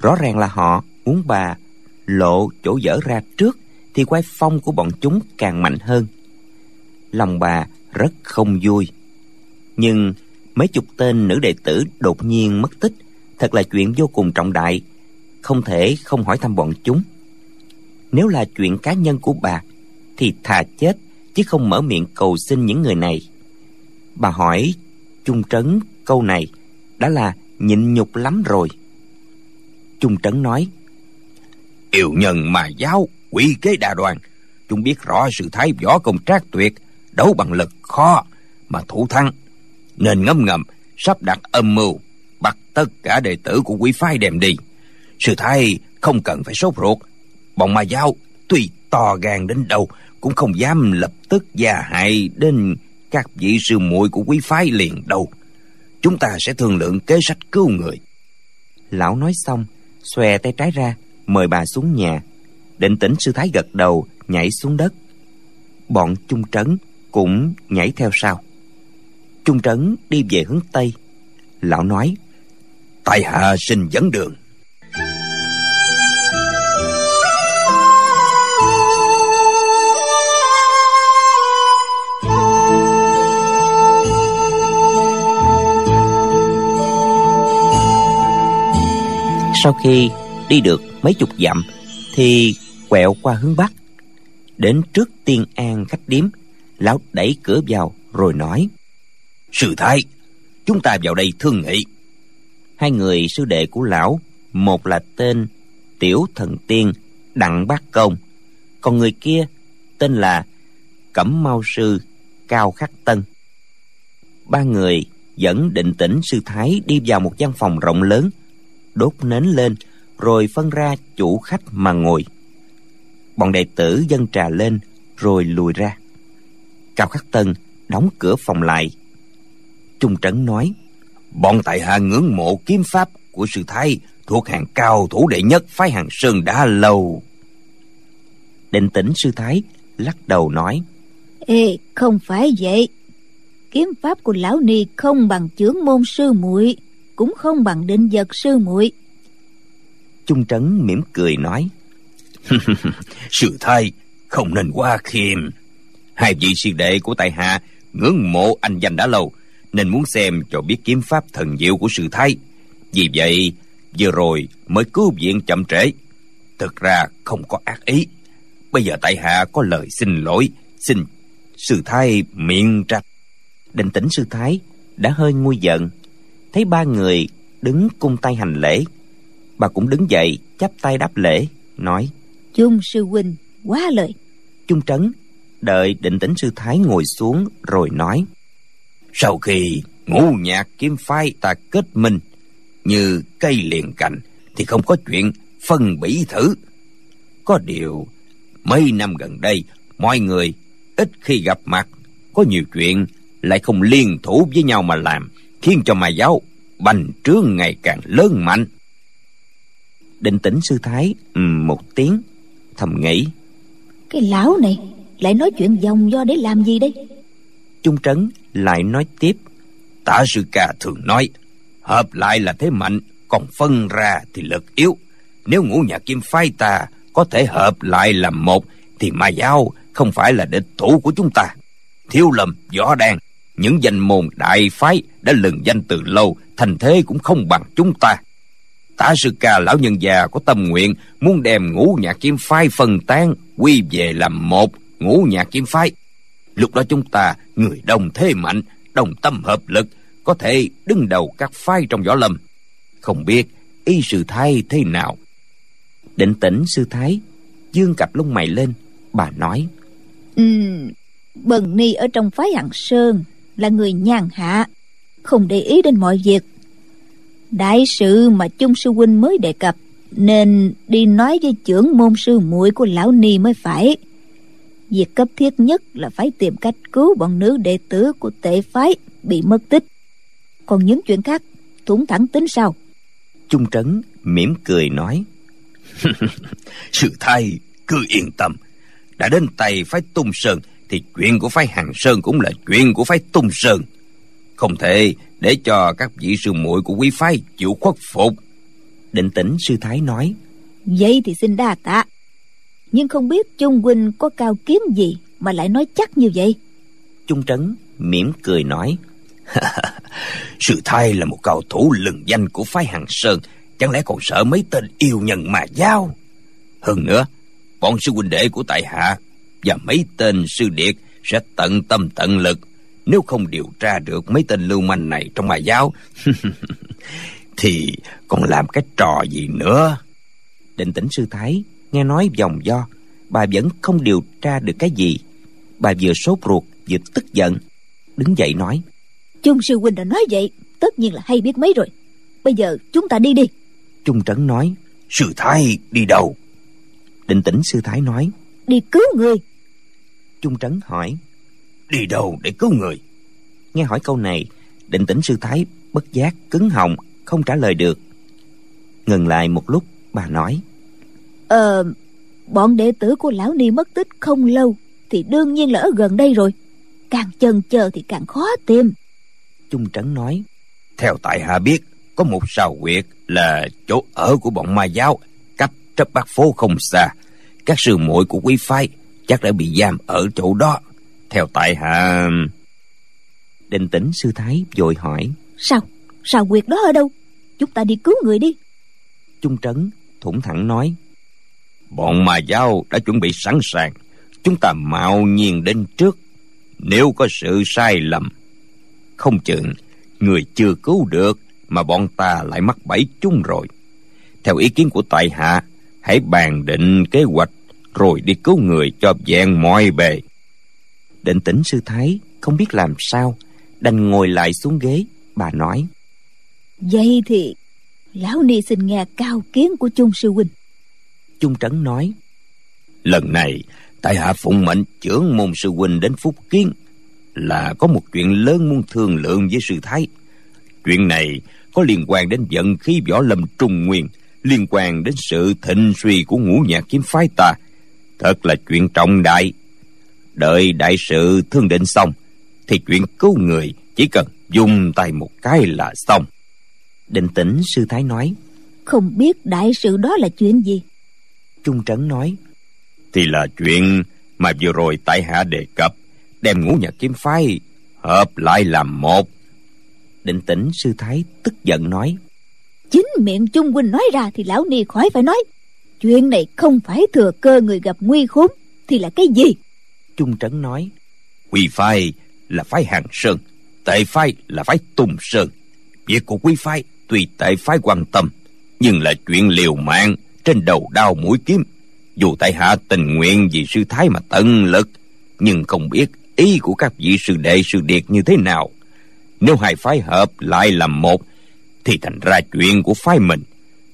Rõ ràng là họ muốn bà lộ chỗ dở ra trước thì quay phong của bọn chúng càng mạnh hơn. Lòng bà rất không vui. Nhưng mấy chục tên nữ đệ tử đột nhiên mất tích, thật là chuyện vô cùng trọng đại, không thể không hỏi thăm bọn chúng. Nếu là chuyện cá nhân của bà, thì thà chết, chứ không mở miệng cầu xin những người này. Bà hỏi trung trấn câu này, đã là nhịn nhục lắm rồi. Trung trấn nói yêu nhân mà giáo quỷ kế đa đoàn chúng biết rõ sự thái võ công trác tuyệt, đấu bằng lực khó mà thủ thắng. Nên ngấm ngầm, sắp đặt âm mưu, bắt tất cả đệ tử của quý phái đem đi. Sư thái không cần phải sốt ruột. Bọn ma giáo tuy to gan đến đâu, cũng không dám lập tức gia hại đến các vị sư muội của quý phái liền đâu chúng ta sẽ thương lượng kế sách cứu người. Lão nói xong, xòe tay trái ra mời bà xuống nhà. Định tĩnh sư thái gật đầu nhảy xuống đất. Bọn trung trấn cũng nhảy theo sau. Trung trấn đi về hướng tây. Lão nói tại hạ xin dẫn đường. Sau khi đi được mấy chục dặm thì quẹo qua hướng bắc đến trước tiên an khách điếm. Lão đẩy cửa vào rồi nói sư thái chúng ta vào đây thương nghị. Hai người sư đệ của lão một là tên tiểu thần tiên đặng bác công còn người kia tên là cẩm mau sư cao khắc tân. Ba người dẫn định tĩnh sư thái đi vào một gian phòng rộng lớn đốt nến lên rồi phân ra chủ khách mà ngồi. Bọn đệ tử dâng trà lên rồi lùi ra. Cao khắc tân đóng cửa phòng lại. Trung trấn nói, bọn tại hạ ngưỡng mộ kiếm pháp của sư thái thuộc hàng cao thủ đệ nhất phái hàng sơn đã lâu. Định tĩnh sư thái lắc đầu nói, ê, không phải vậy. Kiếm pháp của lão ni không bằng chướng môn sư muội, cũng không bằng định vật sư muội trung trấn mỉm cười nói Sư thay không nên quá khiêm. Hai vị sư đệ của tại hạ ngưỡng mộ anh danh đã lâu, nên muốn xem cho biết kiếm pháp thần diệu của sư thay Vì vậy, vừa rồi mới cứu viện chậm trễ. Thực ra không có ác ý. Bây giờ tại hạ có lời xin lỗi, xin sư thái miệng trách. Định tĩnh sư thái đã hơi nguôi giận, thấy ba người đứng cung tay hành lễ. Bà cũng đứng dậy chắp tay đáp lễ, nói Chung sư huynh quá lời. Chung trấn đợi định tĩnh sư thái ngồi xuống rồi nói sau khi ngũ nhạc kiếm phái ta kết minh như cây liền cành thì không có chuyện phân bỉ thử có điều mấy năm gần đây mọi người ít khi gặp mặt có nhiều chuyện lại không liên thủ với nhau mà làm khiến cho mà giáo bành trướng ngày càng lớn mạnh định tĩnh sư thái um, một tiếng thầm nghĩ. Cái lão này lại nói chuyện vòng do để làm gì đây? Trung Trấn lại nói tiếp. Tả sư ca thường nói Hợp lại là thế mạnh Còn phân ra thì lực yếu. Nếu ngũ nhà kim phái ta Có thể hợp lại làm một Thì ma giáo không phải là địch thủ của chúng ta. Thiếu lầm, võ đan Những danh môn đại phái Đã lừng danh từ lâu Thành thế cũng không bằng chúng ta Tả sư ca lão nhân già có tâm nguyện Muốn đem ngũ nhạc kim phái phân tán, Quy về làm một ngũ nhạc kim phái. Lúc đó chúng ta, người đồng thế mạnh, đồng tâm hợp lực, có thể đứng đầu các phái trong võ lâm. Không biết y sư thái thế nào? Định tĩnh sư thái, dương cặp lông mày lên, bà nói. Ừ bần ni ở trong phái hạng sơn là người nhàn hạ, không để ý đến mọi việc đại sự mà chung sư huynh mới đề cập, nên đi nói với trưởng môn sư muội của lão ni mới phải. Việc cấp thiết nhất là phải tìm cách cứu bọn nữ đệ tử của tệ phái bị mất tích. Còn những chuyện khác, thủng thẳng tính sao trung trấn mỉm cười nói, sự thay, cứ yên tâm. Đã đến tay phái tung sơn, thì chuyện của phái hàng sơn cũng là chuyện của phái tung sơn không thể để cho các vị sư muội của quý phái chịu khuất phục. Định tĩnh sư thái nói. Vậy thì xin đa tạ. Nhưng không biết Trung Huynh có cao kiếm gì Mà lại nói chắc như vậy? Trung Trấn mỉm cười nói. Sự thay là một cao thủ lừng danh của phái Hằng Sơn. Chẳng lẽ còn sợ mấy tên yêu nhân mà giao? Hơn nữa Bọn sư huynh đệ của tại hạ Và mấy tên sư điệt Sẽ tận tâm tận lực Nếu không điều tra được mấy tên lưu manh này trong mà giáo Thì còn làm cái trò gì nữa? Định tĩnh sư thái nghe nói vòng do bà vẫn không điều tra được cái gì. Bà vừa sốt ruột vừa tức giận đứng dậy nói trung sư huynh đã nói vậy tất nhiên là hay biết mấy rồi. Bây giờ chúng ta đi đi. Trung trấn nói sư thái đi đâu? Định tĩnh sư thái nói đi cứu người. Trung trấn hỏi đi đâu để cứu người nghe hỏi câu này định tĩnh sư thái bất giác cứng họng không trả lời được ngừng lại một lúc bà nói Ờ, bọn đệ tử của lão ni mất tích không lâu thì đương nhiên là ở gần đây rồi. Càng chần chờ thì càng khó tìm. Trung Trấn nói. Theo tại hạ biết, có một sao quyệt là chỗ ở của bọn ma giáo, cách trấp bắc phố không xa. Các sư muội của quý phái chắc đã bị giam ở chỗ đó. Theo tại hạ... Định tĩnh sư thái vội hỏi. Sao? Sao quyệt đó ở đâu? Chúng ta đi cứu người đi. Trung Trấn thủng thẳng nói. Bọn mà giáo đã chuẩn bị sẵn sàng Chúng ta mạo nhiên đến trước Nếu có sự sai lầm Không chừng Người chưa cứu được Mà bọn ta lại mắc bẫy chung rồi Theo ý kiến của tại hạ Hãy bàn định kế hoạch Rồi đi cứu người cho vẹn mọi bề Định tĩnh sư thái Không biết làm sao Đành ngồi lại xuống ghế Bà nói. Vậy thì Lão Ni xin nghe cao kiến của chung sư huynh. Trung Trấn nói Lần này tại hạ phụng mệnh trưởng môn sư huynh đến Phúc Kiến Là có một chuyện lớn muốn thương lượng với sư thái. Chuyện này có liên quan đến vận khí võ lâm trung nguyên Liên quan đến sự thịnh suy của ngũ nhạc kiếm phái ta. Thật là chuyện trọng đại Đợi đại sự thương định xong Thì chuyện cứu người chỉ cần dùng tay một cái là xong. Định tĩnh sư thái nói Không biết đại sự đó là chuyện gì? Trung Trấn nói thì là chuyện mà vừa rồi tại hạ đề cập đem ngũ nhật kiếm phái hợp lại làm một. Định tĩnh sư thái tức giận nói chính miệng trung huynh nói ra thì lão ni khỏi phải nói chuyện này không phải thừa cơ người gặp nguy khốn thì là cái gì trung trấn nói quy phái là phái hàng sơn tệ phái là phái tùng sơn. Việc của quý phái tuy tệ phái quan tâm nhưng là chuyện liều mạng trên đầu đao mũi kiếm. Dù tại hạ tình nguyện vì sư thái mà tận lực nhưng không biết ý của các vị sư đệ sư điệt như thế nào. Nếu hai phái hợp lại làm một thì thành ra chuyện của phái mình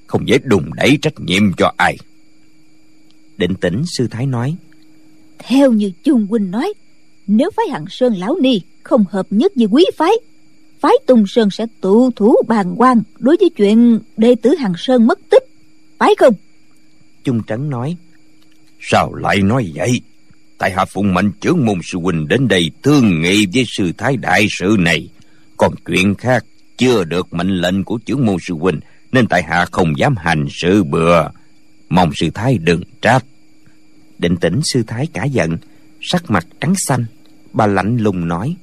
không dễ đùng đẩy trách nhiệm cho ai. Định tĩnh sư thái nói theo như chung huynh nói, nếu phái hằng sơn lão ni không hợp nhất với quý phái phái Tung sơn sẽ tụ thủ bàn quan đối với chuyện đệ tử hằng sơn mất tích, phải không? Chung trấn nói, sao lại nói vậy? Tại hạ phụng mệnh trưởng môn sư huynh đến đây thương nghị với sư thái đại sự này. Còn chuyện khác chưa được mệnh lệnh của trưởng môn sư huynh, nên tại hạ không dám hành sự bừa. Mong sư thái đừng trách định tĩnh sư thái cả giận sắc mặt trắng xanh bà lạnh lùng nói.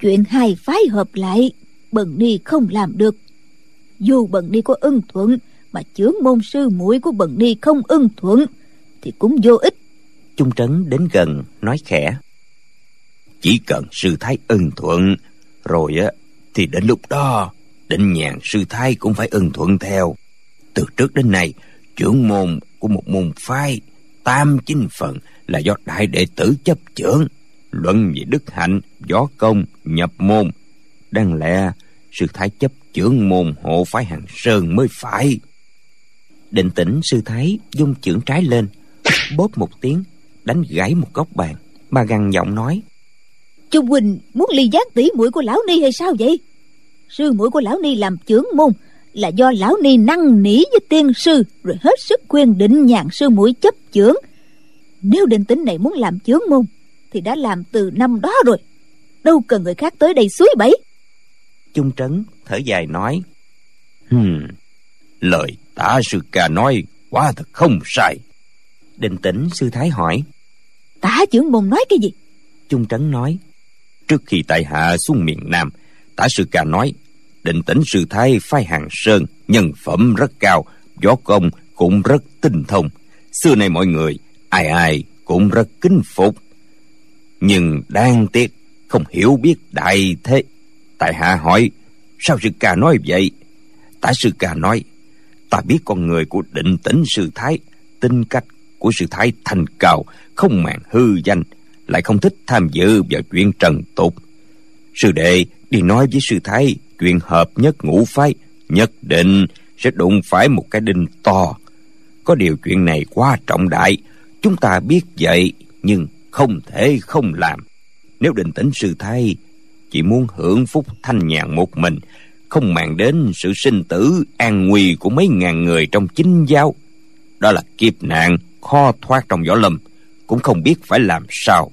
Chuyện hai phái hợp lại bần ni không làm được. Dù bần ni có ưng thuận mà chướng môn sư muội của bần ni không ưng thuận thì cũng vô ích. Trung trấn đến gần nói khẽ. Chỉ cần sư thái ưng thuận rồi á thì đến lúc đó định nhàn sư thái cũng phải ưng thuận theo. Từ trước đến nay trưởng môn của một môn phái tam chính phần là do đại đệ tử chấp trưởng. Luận về đức hạnh, võ công, nhập môn, đáng lẽ sư thái chấp trưởng môn hộ phái hàng sơn mới phải. Định tĩnh, sư thái dung chưởng trái lên, bóp một tiếng, đánh gãy một góc bàn. Bà gằn giọng nói, trung huynh muốn ly giác tỷ muội của lão ni hay sao vậy? Sư muội của lão ni làm trưởng môn là do lão ni năng nỉ với tiên sư rồi hết sức khuyên định nhàn sư muội chấp trưởng nếu định tính này muốn làm chướng môn thì đã làm từ năm đó rồi. Đâu cần người khác tới đây suối bẫy. Trung trấn thở dài nói hmm, lời tả sư ca nói quá thật không sai. Định tĩnh sư thái hỏi tả trưởng môn nói cái gì? Trung trấn nói trước khi tại hạ xuống miền nam tả sư ca nói định tĩnh sư thái phái hàng sơn, nhân phẩm rất cao, võ công cũng rất tinh thông. Xưa nay mọi người, ai ai cũng rất kính phục. Nhưng đáng tiếc, không hiểu biết đại thế. Tại hạ hỏi, sao sư ca nói vậy? Tại sư ca nói, ta biết con người của định tĩnh sư thái, tính cách của sư thái thành cao, không màng hư danh, lại không thích tham dự vào chuyện trần tục. Sư đệ, đi nói với sư thái chuyện hợp nhất ngũ phái, nhất định, sẽ đụng phải một cái đinh to. Có điều chuyện này quá trọng đại, chúng ta biết vậy, nhưng không thể không làm. Nếu định tĩnh sư thái, chỉ muốn hưởng phúc thanh nhàn một mình, không màng đến sự sinh tử an nguy của mấy ngàn người trong chính giáo. Đó là kiếp nạn khó thoát trong võ lâm, cũng không biết phải làm sao.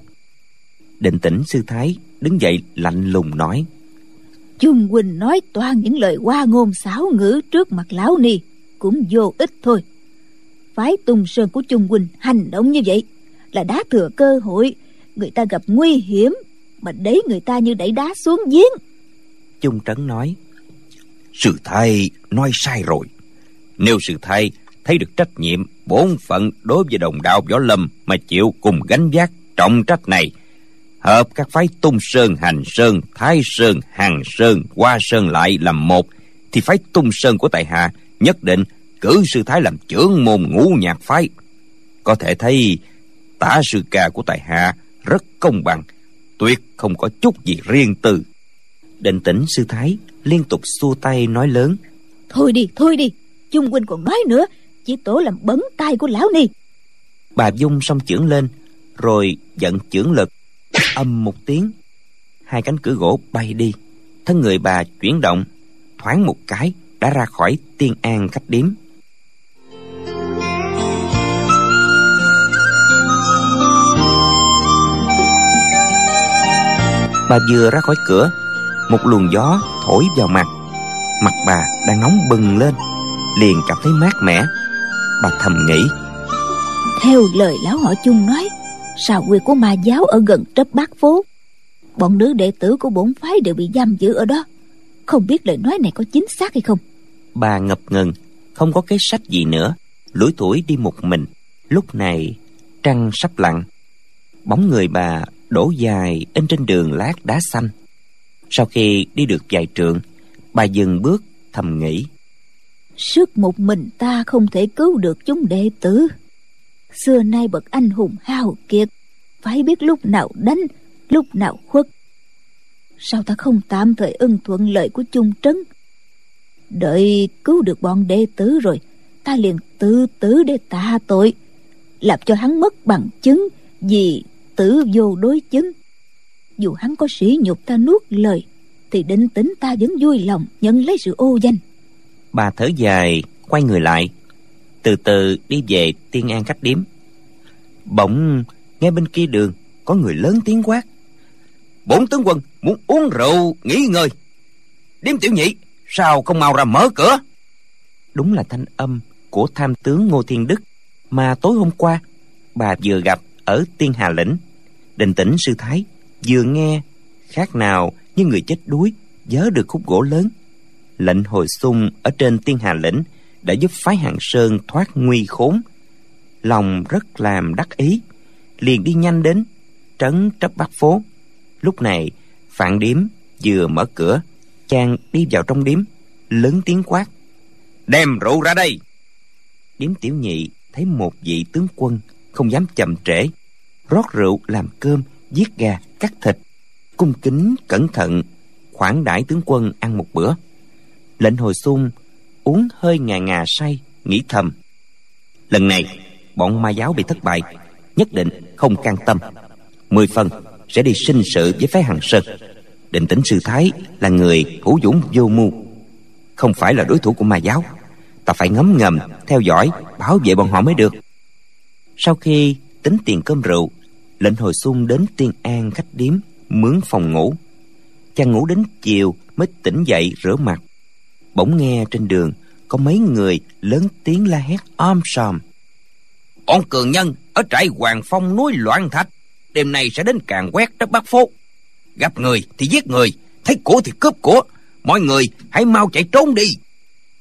Định tĩnh sư thái đứng dậy lạnh lùng nói Chung Huynh nói toàn những lời hoa ngôn xáo ngữ trước mặt lão ni, cũng vô ích thôi. Phái tung sơn của Chung Huynh hành động như vậy là đá thừa cơ hội, người ta gặp nguy hiểm mà đấy người ta như đẩy đá xuống giếng. Chung Trấn nói, Sự thay nói sai rồi. Nếu sự thay, thấy được trách nhiệm, bổn phận đối với đồng đạo võ lâm mà chịu cùng gánh vác trọng trách này hợp các phái tung sơn hành sơn thái sơn hằng sơn hoa sơn lại làm một thì phái tung sơn của tại hạ nhất định cử sư thái làm trưởng môn ngũ nhạc phái. Có thể thấy tả sư ca của tại hạ rất công bằng tuyệt không có chút gì riêng tư. Định tĩnh sư thái liên tục xua tay nói lớn. Thôi đi thôi đi chung huynh còn nói nữa chỉ tổ làm bấn tay của lão ni. Bà dung xong chưởng lên rồi giận chưởng lực âm một tiếng. Hai cánh cửa gỗ bay đi. Thân người bà chuyển động, thoáng một cái đã ra khỏi tiên an khách điếm. Bà vừa ra khỏi cửa, một luồng gió thổi vào mặt. Mặt bà đang nóng bừng lên, liền cảm thấy mát mẻ. Bà thầm nghĩ, theo lời lão họ chung nói sao quyệt của ma giáo ở gần trấp bát phố? Bọn nữ đệ tử của bổn phái đều bị giam giữ ở đó. Không biết lời nói này có chính xác hay không? Bà ngập ngừng không có cái sách gì nữa. Lủi tuổi đi một mình. Lúc này trăng sắp lặn. Bóng người bà đổ dài in trên đường lát đá xanh. Sau khi đi được vài trượng bà dừng bước thầm nghĩ. Sức một mình ta không thể cứu được chúng đệ tử xưa nay bậc anh hùng hào kiệt, phải biết lúc nào đánh, lúc nào khuất. Sao ta không tạm thời ưng thuận lời của chung trấn? Đợi cứu được bọn đệ tử rồi, ta liền tự tử để tạ tội, làm cho hắn mất bằng chứng vì tử vô đối chứng. Dù hắn có sỉ nhục ta nuốt lời, thì định tính ta vẫn vui lòng nhận lấy sự ô danh. Bà thở dài, quay người lại từ từ đi về tiên an khách điếm. Bỗng nghe bên kia đường, có người lớn tiếng quát. Bốn tướng quân muốn uống rượu, nghỉ ngơi. Điếm tiểu nhị, sao không mau ra mở cửa? Đúng là thanh âm của tham tướng ngô thiên đức mà tối hôm qua bà vừa gặp ở tiên hà lĩnh. Đình tĩnh sư thái vừa nghe, khác nào như người chết đuối vớ được khúc gỗ lớn. Lệnh hồi xung ở trên tiên hà lĩnh đã giúp phái hạng sơn thoát nguy khốn. Lòng rất làm đắc ý, liền đi nhanh đến trấn trấp bắc phố. Lúc này, phạn điếm vừa mở cửa, chàng đi vào trong điếm, lớn tiếng quát, đem rượu ra đây! Điếm tiểu nhị thấy một vị tướng quân không dám chậm trễ, rót rượu làm cơm, giết gà, cắt thịt, cung kính cẩn thận, khoản đãi tướng quân ăn một bữa. Lệnh hồi xung uống hơi ngà ngà say, nghĩ thầm. Lần này, bọn ma giáo bị thất bại, nhất định không can tâm. Mười phần sẽ đi sinh sự với phái hằng sơn. Định tĩnh sư thái là người hữu dũng vô mưu. Không phải là đối thủ của ma giáo. Ta phải ngấm ngầm, theo dõi, bảo vệ bọn họ mới được. Sau khi tính tiền cơm rượu, lệnh hồi xuân đến tiên an khách điếm, mướn phòng ngủ. Chàng ngủ đến chiều mới tỉnh dậy rửa mặt bỗng nghe trên đường có mấy người lớn tiếng la hét om sòm. Bọn cường nhân ở trại hoàng phong núi loạn thạch đêm nay sẽ đến càng quét đất bắc phố. Gặp người thì giết người thấy của thì cướp của. Mọi người hãy mau chạy trốn đi.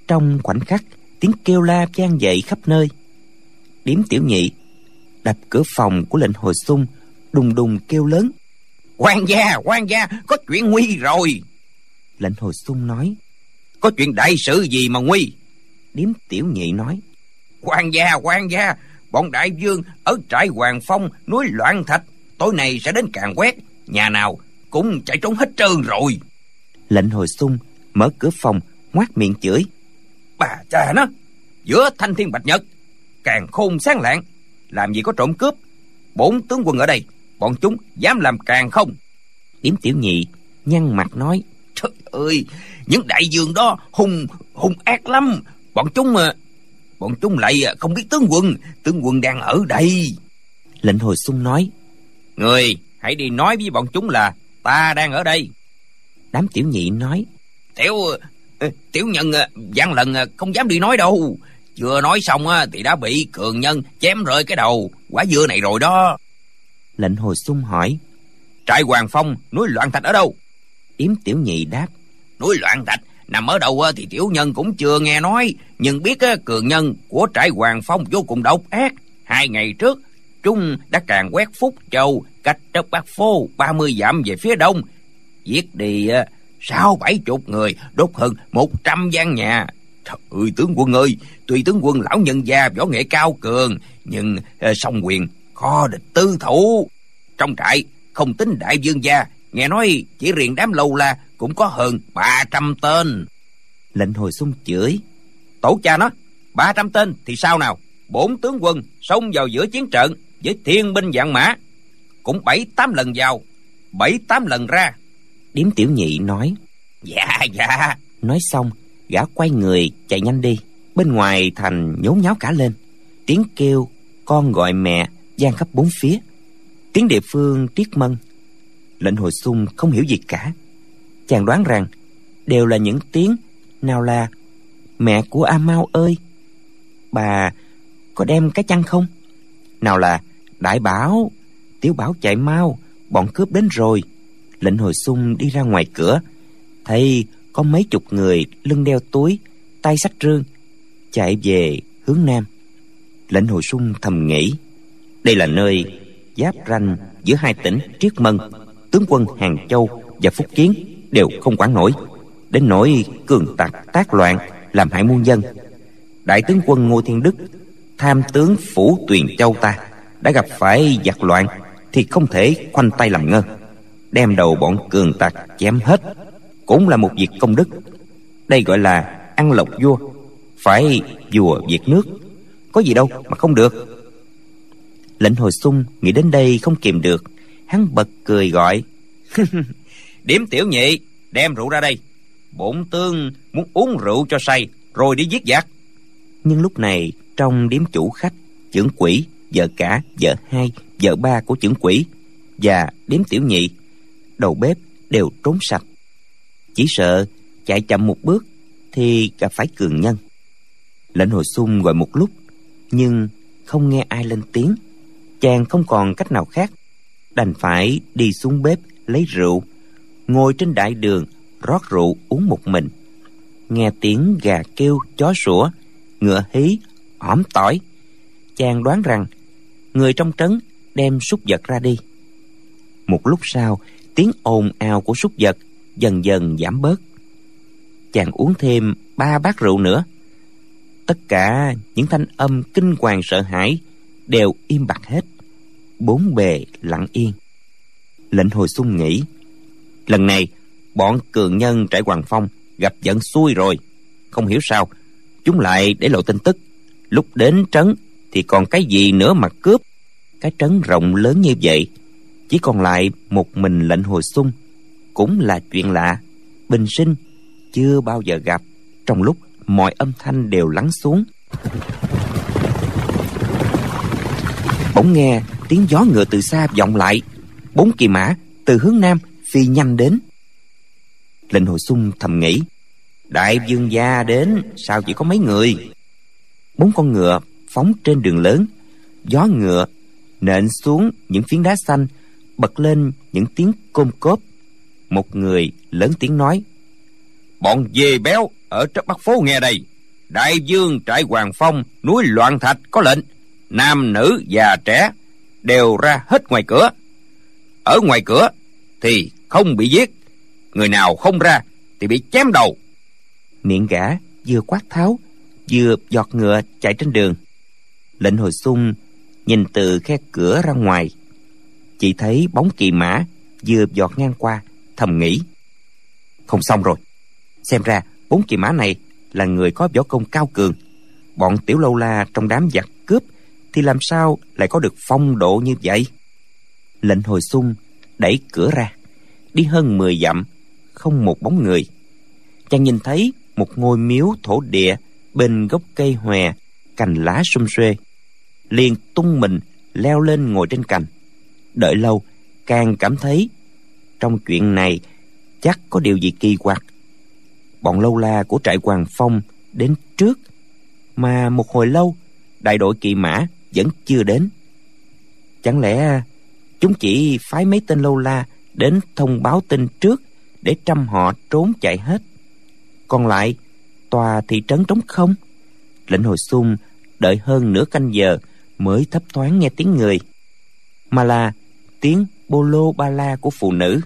Trong khoảnh khắc tiếng kêu la vang dậy khắp nơi. Điếm tiểu nhị đập cửa phòng của lệnh hồi xung đùng đùng kêu lớn. Quan gia quan gia có chuyện nguy rồi. Lệnh hồi xung nói có chuyện đại sự gì mà nguy? Điếm tiểu nhị nói. Quan gia quan gia bọn đại vương ở trại hoàng phong núi loạn thạch. Tối nay sẽ đến càn quét. Nhà nào cũng chạy trốn hết trơn rồi. Lệnh hồi xung mở cửa phòng ngoác miệng chửi. Bà cha nó giữa thanh thiên bạch nhật càng khôn sáng lạng. Làm gì có trộm cướp? Bốn tướng quân ở đây bọn chúng dám làm càng không. Điếm tiểu nhị nhăn mặt nói trời ơi những đại dương đó hung hung ác lắm. Bọn chúng mà bọn chúng lại không biết tướng quân tướng quân đang ở đây. Lệnh hồi xung nói người hãy đi nói với bọn chúng là ta đang ở đây. Đám tiểu nhị nói tiểu ờ, tiểu nhân gian ờ, lần ờ, không dám đi nói đâu. Chưa nói xong thì đã bị cường nhân chém rơi cái đầu. Quả dưa này rồi đó. Lệnh hồi xung hỏi trại hoàng phong núi loạn thạch ở đâu yếm tiểu nhị đáp. Núi loạn thạch, nằm ở đâu thì tiểu nhân cũng chưa nghe nói, nhưng biết cường nhân của trại hoàng phong vô cùng độc ác. Hai ngày trước trung đã càng quét phúc châu, cách đất bắc phô ba mươi dặm về phía đông. Giết đi sáu bảy chục người, đốt hơn một trăm gian nhà. Trời ơi tướng quân ơi, Tuy tướng quân lão nhân gia võ nghệ cao cường, Nhưng ờ, song quyền khó địch tư thủ. Trong trại, không tính đại vương gia Nghe nói chỉ riêng đám lâu la Cũng có hơn ba trăm tên. Lệnh hồi sung chửi. Tổ cha nó ba trăm tên thì sao nào? Bốn tướng quân xông vào giữa chiến trận Với thiên binh dạng mã. Cũng bảy tám lần vào, Bảy tám lần ra. Điếm tiểu nhị nói Dạ dạ. Nói xong, gã quay người chạy nhanh đi. Bên ngoài thành nhốn nháo cả lên. Tiếng kêu con gọi mẹ gian khắp bốn phía. Tiếng địa phương triết mân lệnh hồi xung không hiểu gì cả. Chàng đoán rằng đều là những tiếng nào là, mẹ của a mau ơi, bà có đem cái chăn không? Nào là, đại bảo, tiểu bảo chạy mau, bọn cướp đến rồi. Lệnh hồi xung đi ra ngoài cửa, thấy có mấy chục người lưng đeo túi, tay sách rương, chạy về hướng nam. Lệnh hồi xung thầm nghĩ, đây là nơi giáp ranh giữa hai tỉnh triết mân tướng quân hàng châu và phúc kiến đều không quản nổi. Đến nỗi cường tặc tác loạn làm hại muôn dân. Đại tướng quân ngô thiên đức, tham tướng phủ tuyền châu ta, đã gặp phải giặc loạn thì không thể khoanh tay làm ngơ, đem đầu bọn cường tặc chém hết. Cũng là một việc công đức. Đây gọi là ăn lộc vua. Phải vua diệt nước. Có gì đâu mà không được. Lệnh hồi sung nghĩ đến đây không kìm được hắn bật cười gọi. Điểm tiểu nhị, đem rượu ra đây. Bổn tương muốn uống rượu cho say, rồi đi giết giặc. Nhưng lúc này, trong điếm chủ khách, trưởng quỷ, vợ cả, vợ hai, vợ ba của trưởng quỷ và điếm tiểu nhị, đầu bếp đều trốn sạch. Chỉ sợ chạy chậm một bước thì gặp phải cường nhân. Lệnh hồi xung gọi một lúc, nhưng không nghe ai lên tiếng. Chàng không còn cách nào khác đành phải đi xuống bếp lấy rượu. Ngồi trên đại đường, rót rượu uống một mình. Nghe tiếng gà kêu, chó sủa, ngựa hí ỏm tỏi. Chàng đoán rằng, người trong trấn đem súc vật ra đi. Một lúc sau, tiếng ồn ào của súc vật dần dần giảm bớt. Chàng uống thêm ba bát rượu nữa. Tất cả những thanh âm kinh hoàng sợ hãi đều im bặt hết bốn bề lặng yên. Lệnh hồi xung nghĩ lần này, bọn cường nhân trải hoàng phong gặp giận xui rồi. Không hiểu sao, chúng lại để lộ tin tức. Lúc đến trấn thì còn cái gì nữa mà cướp? Cái trấn rộng lớn như vậy, chỉ còn lại một mình lệnh hồi xung cũng là chuyện lạ. Bình sinh chưa bao giờ gặp, trong lúc mọi âm thanh đều lắng xuống bỗng nghe tiếng gió ngựa từ xa vọng lại. Bốn kỳ mã từ hướng nam phi nhanh đến. Lệnh hồi xung thầm nghĩ, đại vương gia đến, sao chỉ có mấy người? Bốn con ngựa phóng trên đường lớn. Gió ngựa nện xuống những phiến đá xanh, bật lên những tiếng côm cốp. Một người lớn tiếng nói, bọn dê béo ở trước bắc phố nghe đây. Đại dương trại hoàng phong núi loạn thạch có lệnh nam, nữ già trẻ đều ra hết ngoài cửa. Ở ngoài cửa thì không bị giết. Người nào không ra thì bị chém đầu. Miệng gã vừa quát tháo, vừa giọt ngựa chạy trên đường. Lệnh hồi xung nhìn từ khe cửa ra ngoài. Chỉ thấy bóng kỳ mã vừa giọt ngang qua, thầm nghĩ. Không xong rồi. Xem ra bốn kỳ mã này là người có võ công cao cường. Bọn tiểu lâu la trong đám giặc thì làm sao lại có được phong độ như vậy? Lệnh hồi xung đẩy cửa ra, đi hơn mười dặm, không một bóng người. Chàng nhìn thấy một ngôi miếu thổ địa bên gốc cây hòe, cành lá sum xuê liền tung mình leo lên ngồi trên cành. Đợi lâu, càng cảm thấy trong chuyện này chắc có điều gì kỳ quặc. Bọn lâu la của trại hoàng phong đến trước, mà một hồi lâu, đại đội kỳ mã vẫn chưa đến. Chẳng lẽ chúng chỉ phái mấy tên lâu la đến thông báo tin trước để trăm họ trốn chạy hết? Còn lại, tòa thị trấn trống không? Lệnh hồi xung đợi hơn nửa canh giờ mới thấp thoáng nghe tiếng người, mà là tiếng bô lô ba la của phụ nữ.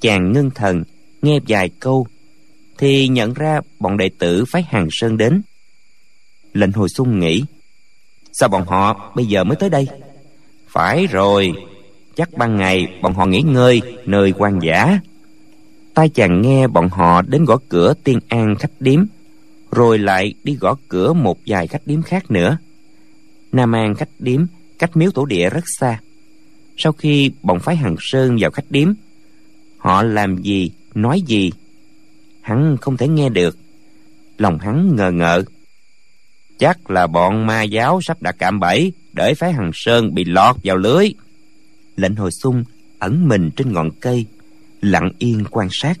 Chàng ngưng thần, nghe vài câu, thì nhận ra bọn đệ tử phái hàng sơn đến. Lệnh hồi xung nghĩ sao bọn họ bây giờ mới tới đây? Phải rồi, chắc ban ngày bọn họ nghỉ ngơi nơi quan giả. Tai chàng nghe bọn họ đến gõ cửa tiên an khách điếm, rồi lại đi gõ cửa một vài khách điếm khác nữa. Nam an khách điếm cách miếu tổ địa rất xa. Sau khi bọn phái hằng sơn vào khách điếm, họ làm gì, nói gì, hắn không thể nghe được. Lòng hắn ngờ ngợ chắc là bọn ma giáo sắp đặt cạm bẫy, để phái hằng sơn bị lọt vào lưới. Lệnh hồi xung ẩn mình trên ngọn cây, lặng yên quan sát.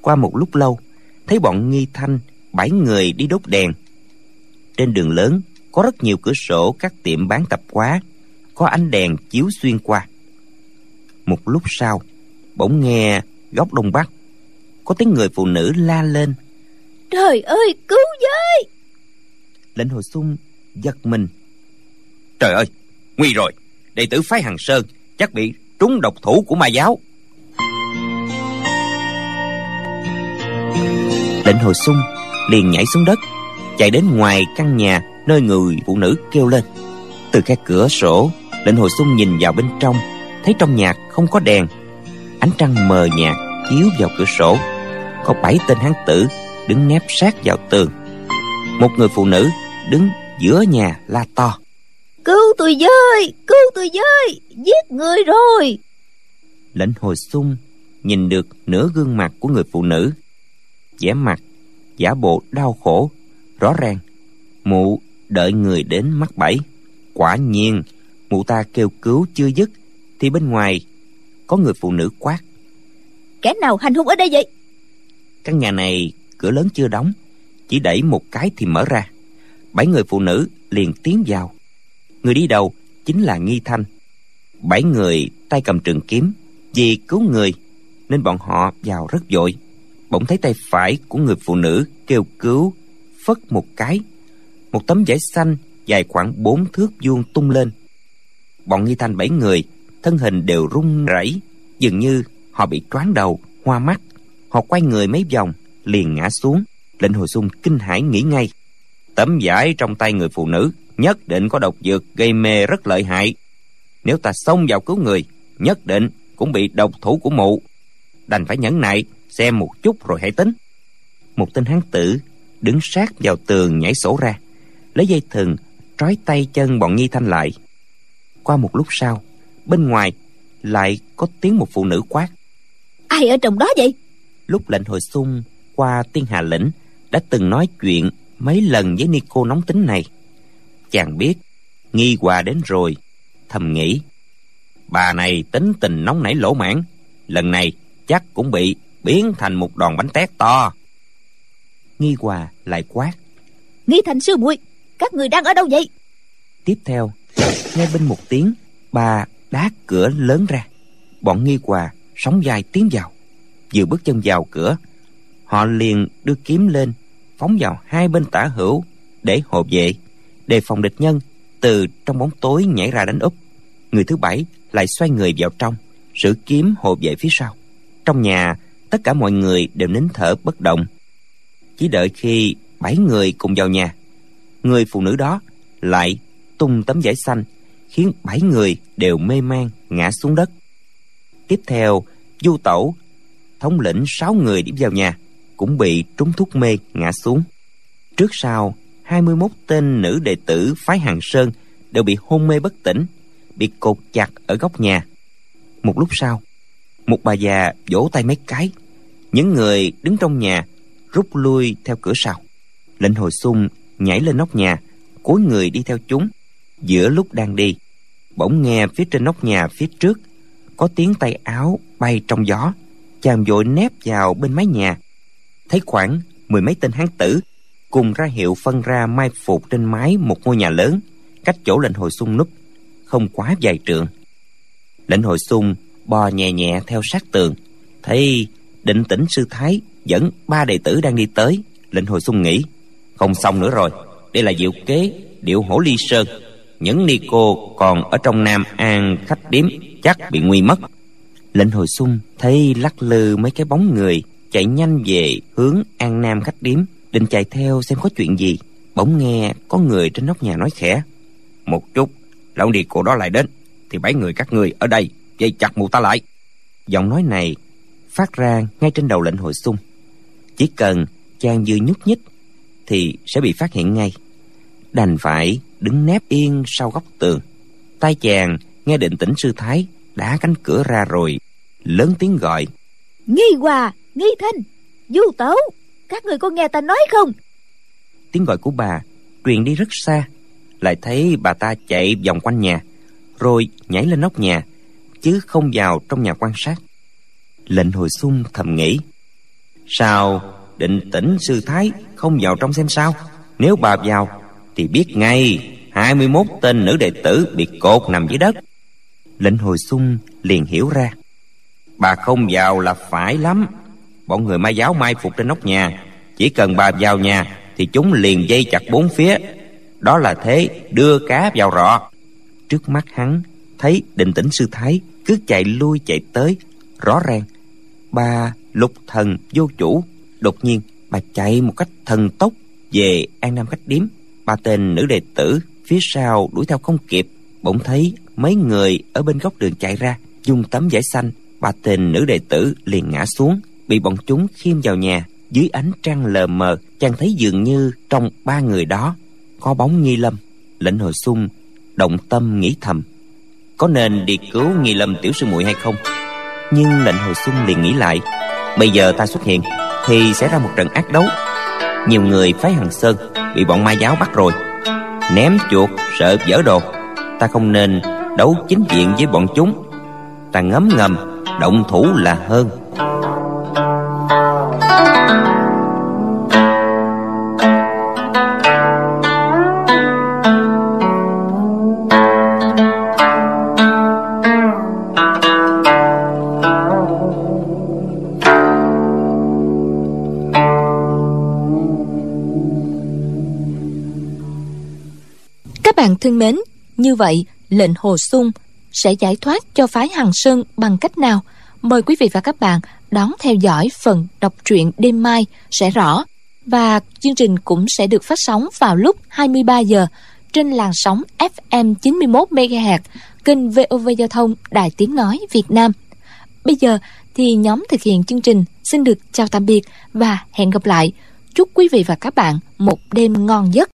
Qua một lúc lâu, thấy bọn nghi thanh bảy người đi đốt đèn. Trên đường lớn, có rất nhiều cửa sổ các tiệm bán tạp hóa, có ánh đèn chiếu xuyên qua. Một lúc sau, bỗng nghe góc đông bắc, có tiếng người phụ nữ la lên. Trời ơi, cứu với lệnh hồi sung giật mình. Trời ơi, nguy rồi. Đệ tử phái hằng sơn chắc bị trúng độc thủ của ma giáo. Lệnh hồi sung liền nhảy xuống đất, chạy đến ngoài căn nhà nơi người phụ nữ kêu lên. Từ khe cửa sổ, lệnh hồi sung nhìn vào bên trong, thấy trong nhà không có đèn. Ánh trăng mờ nhạt chiếu vào cửa sổ, có bảy tên hán tử đứng nép sát vào tường. Một người phụ nữ đứng giữa nhà la to. Cứu tôi với cứu tôi với giết người rồi. Lệnh hồi xung nhìn được nửa gương mặt của người phụ nữ vẻ mặt giả bộ đau khổ rõ ràng. Mụ đợi người đến mắc bẫy. Quả nhiên mụ ta kêu cứu chưa dứt thì bên ngoài có người phụ nữ quát. Kẻ nào hành hung ở đây vậy? Căn nhà này cửa lớn chưa đóng chỉ đẩy một cái thì mở ra bảy người phụ nữ liền tiến vào. Người đi đầu chính là nghi thanh. Bảy người tay cầm trường kiếm, vì cứu người nên bọn họ vào rất vội bỗng thấy tay phải của người phụ nữ kêu cứu, phất một cái. Một tấm vải xanh dài khoảng bốn thước vuông tung lên. Bọn nghi thanh bảy người thân hình đều run rẩy, dường như họ bị choáng đầu, hoa mắt. Họ quay người mấy vòng, liền ngã xuống. Lệnh hồi xung kinh hãi nghĩ ngay tấm vải trong tay người phụ nữ nhất định có độc dược gây mê rất lợi hại. Nếu ta xông vào cứu người nhất định cũng bị độc thủ của mụ. Đành phải nhẫn nại xem một chút rồi hãy tính. Một tên hán tử đứng sát vào tường nhảy sổ ra lấy dây thừng trói tay chân bọn nhi thanh lại. Qua một lúc sau bên ngoài lại có tiếng một phụ nữ quát. Ai ở trong đó vậy? Lúc lệnh hồi xung qua tiên hà lĩnh đã từng nói chuyện mấy lần với nico nóng tính này. Chàng biết nghi hòa đến rồi thầm nghĩ. Bà này tính tình nóng nảy lỗ mãn lần này chắc cũng bị biến thành một đòn bánh tét to. Nghi hòa lại quát. Nghi thành sư muội các người đang ở đâu vậy? Tiếp theo nghe bên một tiếng bà đá cửa lớn ra. Bọn nghi hòa sóng dài tiến vào. Vừa bước chân vào cửa họ liền đưa kiếm lên phóng vào hai bên tả hữu để hộ vệ. Đề phòng địch nhân từ trong bóng tối nhảy ra đánh úp. Người thứ bảy lại xoay người vào trong, sử kiếm hộ vệ phía sau. Trong nhà, tất cả mọi người đều nín thở bất động. Chỉ đợi khi bảy người cùng vào nhà, người phụ nữ đó lại tung tấm vải xanh, khiến bảy người đều mê man ngã xuống đất. Tiếp theo, du tẩu thống lĩnh sáu người đi vào nhà cũng bị trúng thuốc mê ngã xuống trước sau 21 tên nữ đệ tử phái Hàng Sơn đều bị hôn mê bất tỉnh, bị cột chặt ở góc nhà. Một lúc sau, một bà già vỗ tay mấy cái. Những người đứng trong nhà rút lui theo cửa sau. Lệnh hồi xung nhảy lên nóc nhà, cúi người đi theo chúng. Giữa lúc đang đi, bỗng nghe phía trên nóc nhà phía trước có tiếng tay áo bay trong gió. Chàng vội nép vào bên mái nhà. Thấy khoảng mười mấy tên hán tử cùng ra hiệu phân ra mai phục trên mái một ngôi nhà lớn cách chỗ lệnh hồi xung núp không quá dài trượng. Lệnh hồi xung bò nhẹ nhẹ theo sát tường, thấy định tĩnh sư thái dẫn ba đệ tử đang đi tới. Lệnh hồi xung nghĩ, không xong nữa rồi, đây là diệu kế điệu hổ ly sơn. Những ni cô còn ở trong nam an khách điếm chắc bị nguy mất. Lệnh hồi xung thấy lắc lư mấy cái bóng người chạy nhanh về hướng an nam khách điếm, định chạy theo xem có chuyện gì. Bỗng nghe có người trên nóc nhà nói khẽ, một chút, lão đi cô đó lại đến, thì bảy người các ngươi ở đây, dây chặt mụ ta lại. Giọng nói này phát ra ngay trên đầu lệnh hội xung. Chỉ cần chàng dư nhúc nhích thì sẽ bị phát hiện ngay. Đành phải đứng nép yên sau góc tường. Tay chàng nghe định tĩnh sư thái đã cánh cửa ra rồi, lớn tiếng gọi, nghi hòa nghi thanh, du tấu, các người có nghe ta nói không? Tiếng gọi của bà truyền đi rất xa, lại thấy bà ta chạy vòng quanh nhà, rồi nhảy lên nóc nhà, chứ không vào trong nhà quan sát. Lệnh hồi xung thầm nghĩ, sao định tĩnh sư thái không vào trong xem sao? Nếu bà vào thì biết ngay 21 tên nữ đệ tử bị cột nằm dưới đất. Lệnh hồi xung liền hiểu ra, bà không vào là phải lắm bọn người ma giáo mai phục trên nóc nhà. Chỉ cần bà vào nhà, thì chúng liền dây chặt bốn phía. Đó là thế, đưa cá vào rọ. Trước mắt hắn, thấy định tĩnh sư thái, cứ chạy lui chạy tới, rõ ràng. Bà lục thần vô chủ, đột nhiên bà chạy một cách thần tốc về an nam khách điếm. Ba tên nữ đệ tử, phía sau đuổi theo không kịp, bỗng thấy mấy người ở bên góc đường chạy ra, dùng tấm vải xanh. Ba tên nữ đệ tử liền ngã xuống bị bọn chúng khiêm vào nhà dưới ánh trăng lờ mờ, chàng thấy dường như trong ba người đó có bóng nghi lâm. Lệnh hồi xung động tâm nghĩ thầm, có nên đi cứu nghi lâm tiểu sư muội hay không? Nhưng lệnh hồi xung liền nghĩ lại, bây giờ ta xuất hiện thì sẽ ra một trận ác đấu. Nhiều người phái hằng sơn bị bọn ma giáo bắt rồi, ném chuột sợ dở đồ. Ta không nên đấu chính diện với bọn chúng. Ta ngấm ngầm, động thủ là hơn. Các bạn thân mến, như vậy lệnh Hồ Sung sẽ giải thoát cho phái Hằng Sơn bằng cách nào? Mời quý vị và các bạn đón theo dõi phần đọc truyện đêm mai sẽ rõ và chương trình cũng sẽ được phát sóng vào lúc 23 giờ trên làn sóng FM 91 MHz kênh VOV Giao thông Đài Tiếng nói Việt Nam. Bây giờ thì nhóm thực hiện chương trình xin được chào tạm biệt và hẹn gặp lại. Chúc quý vị và các bạn một đêm ngon giấc.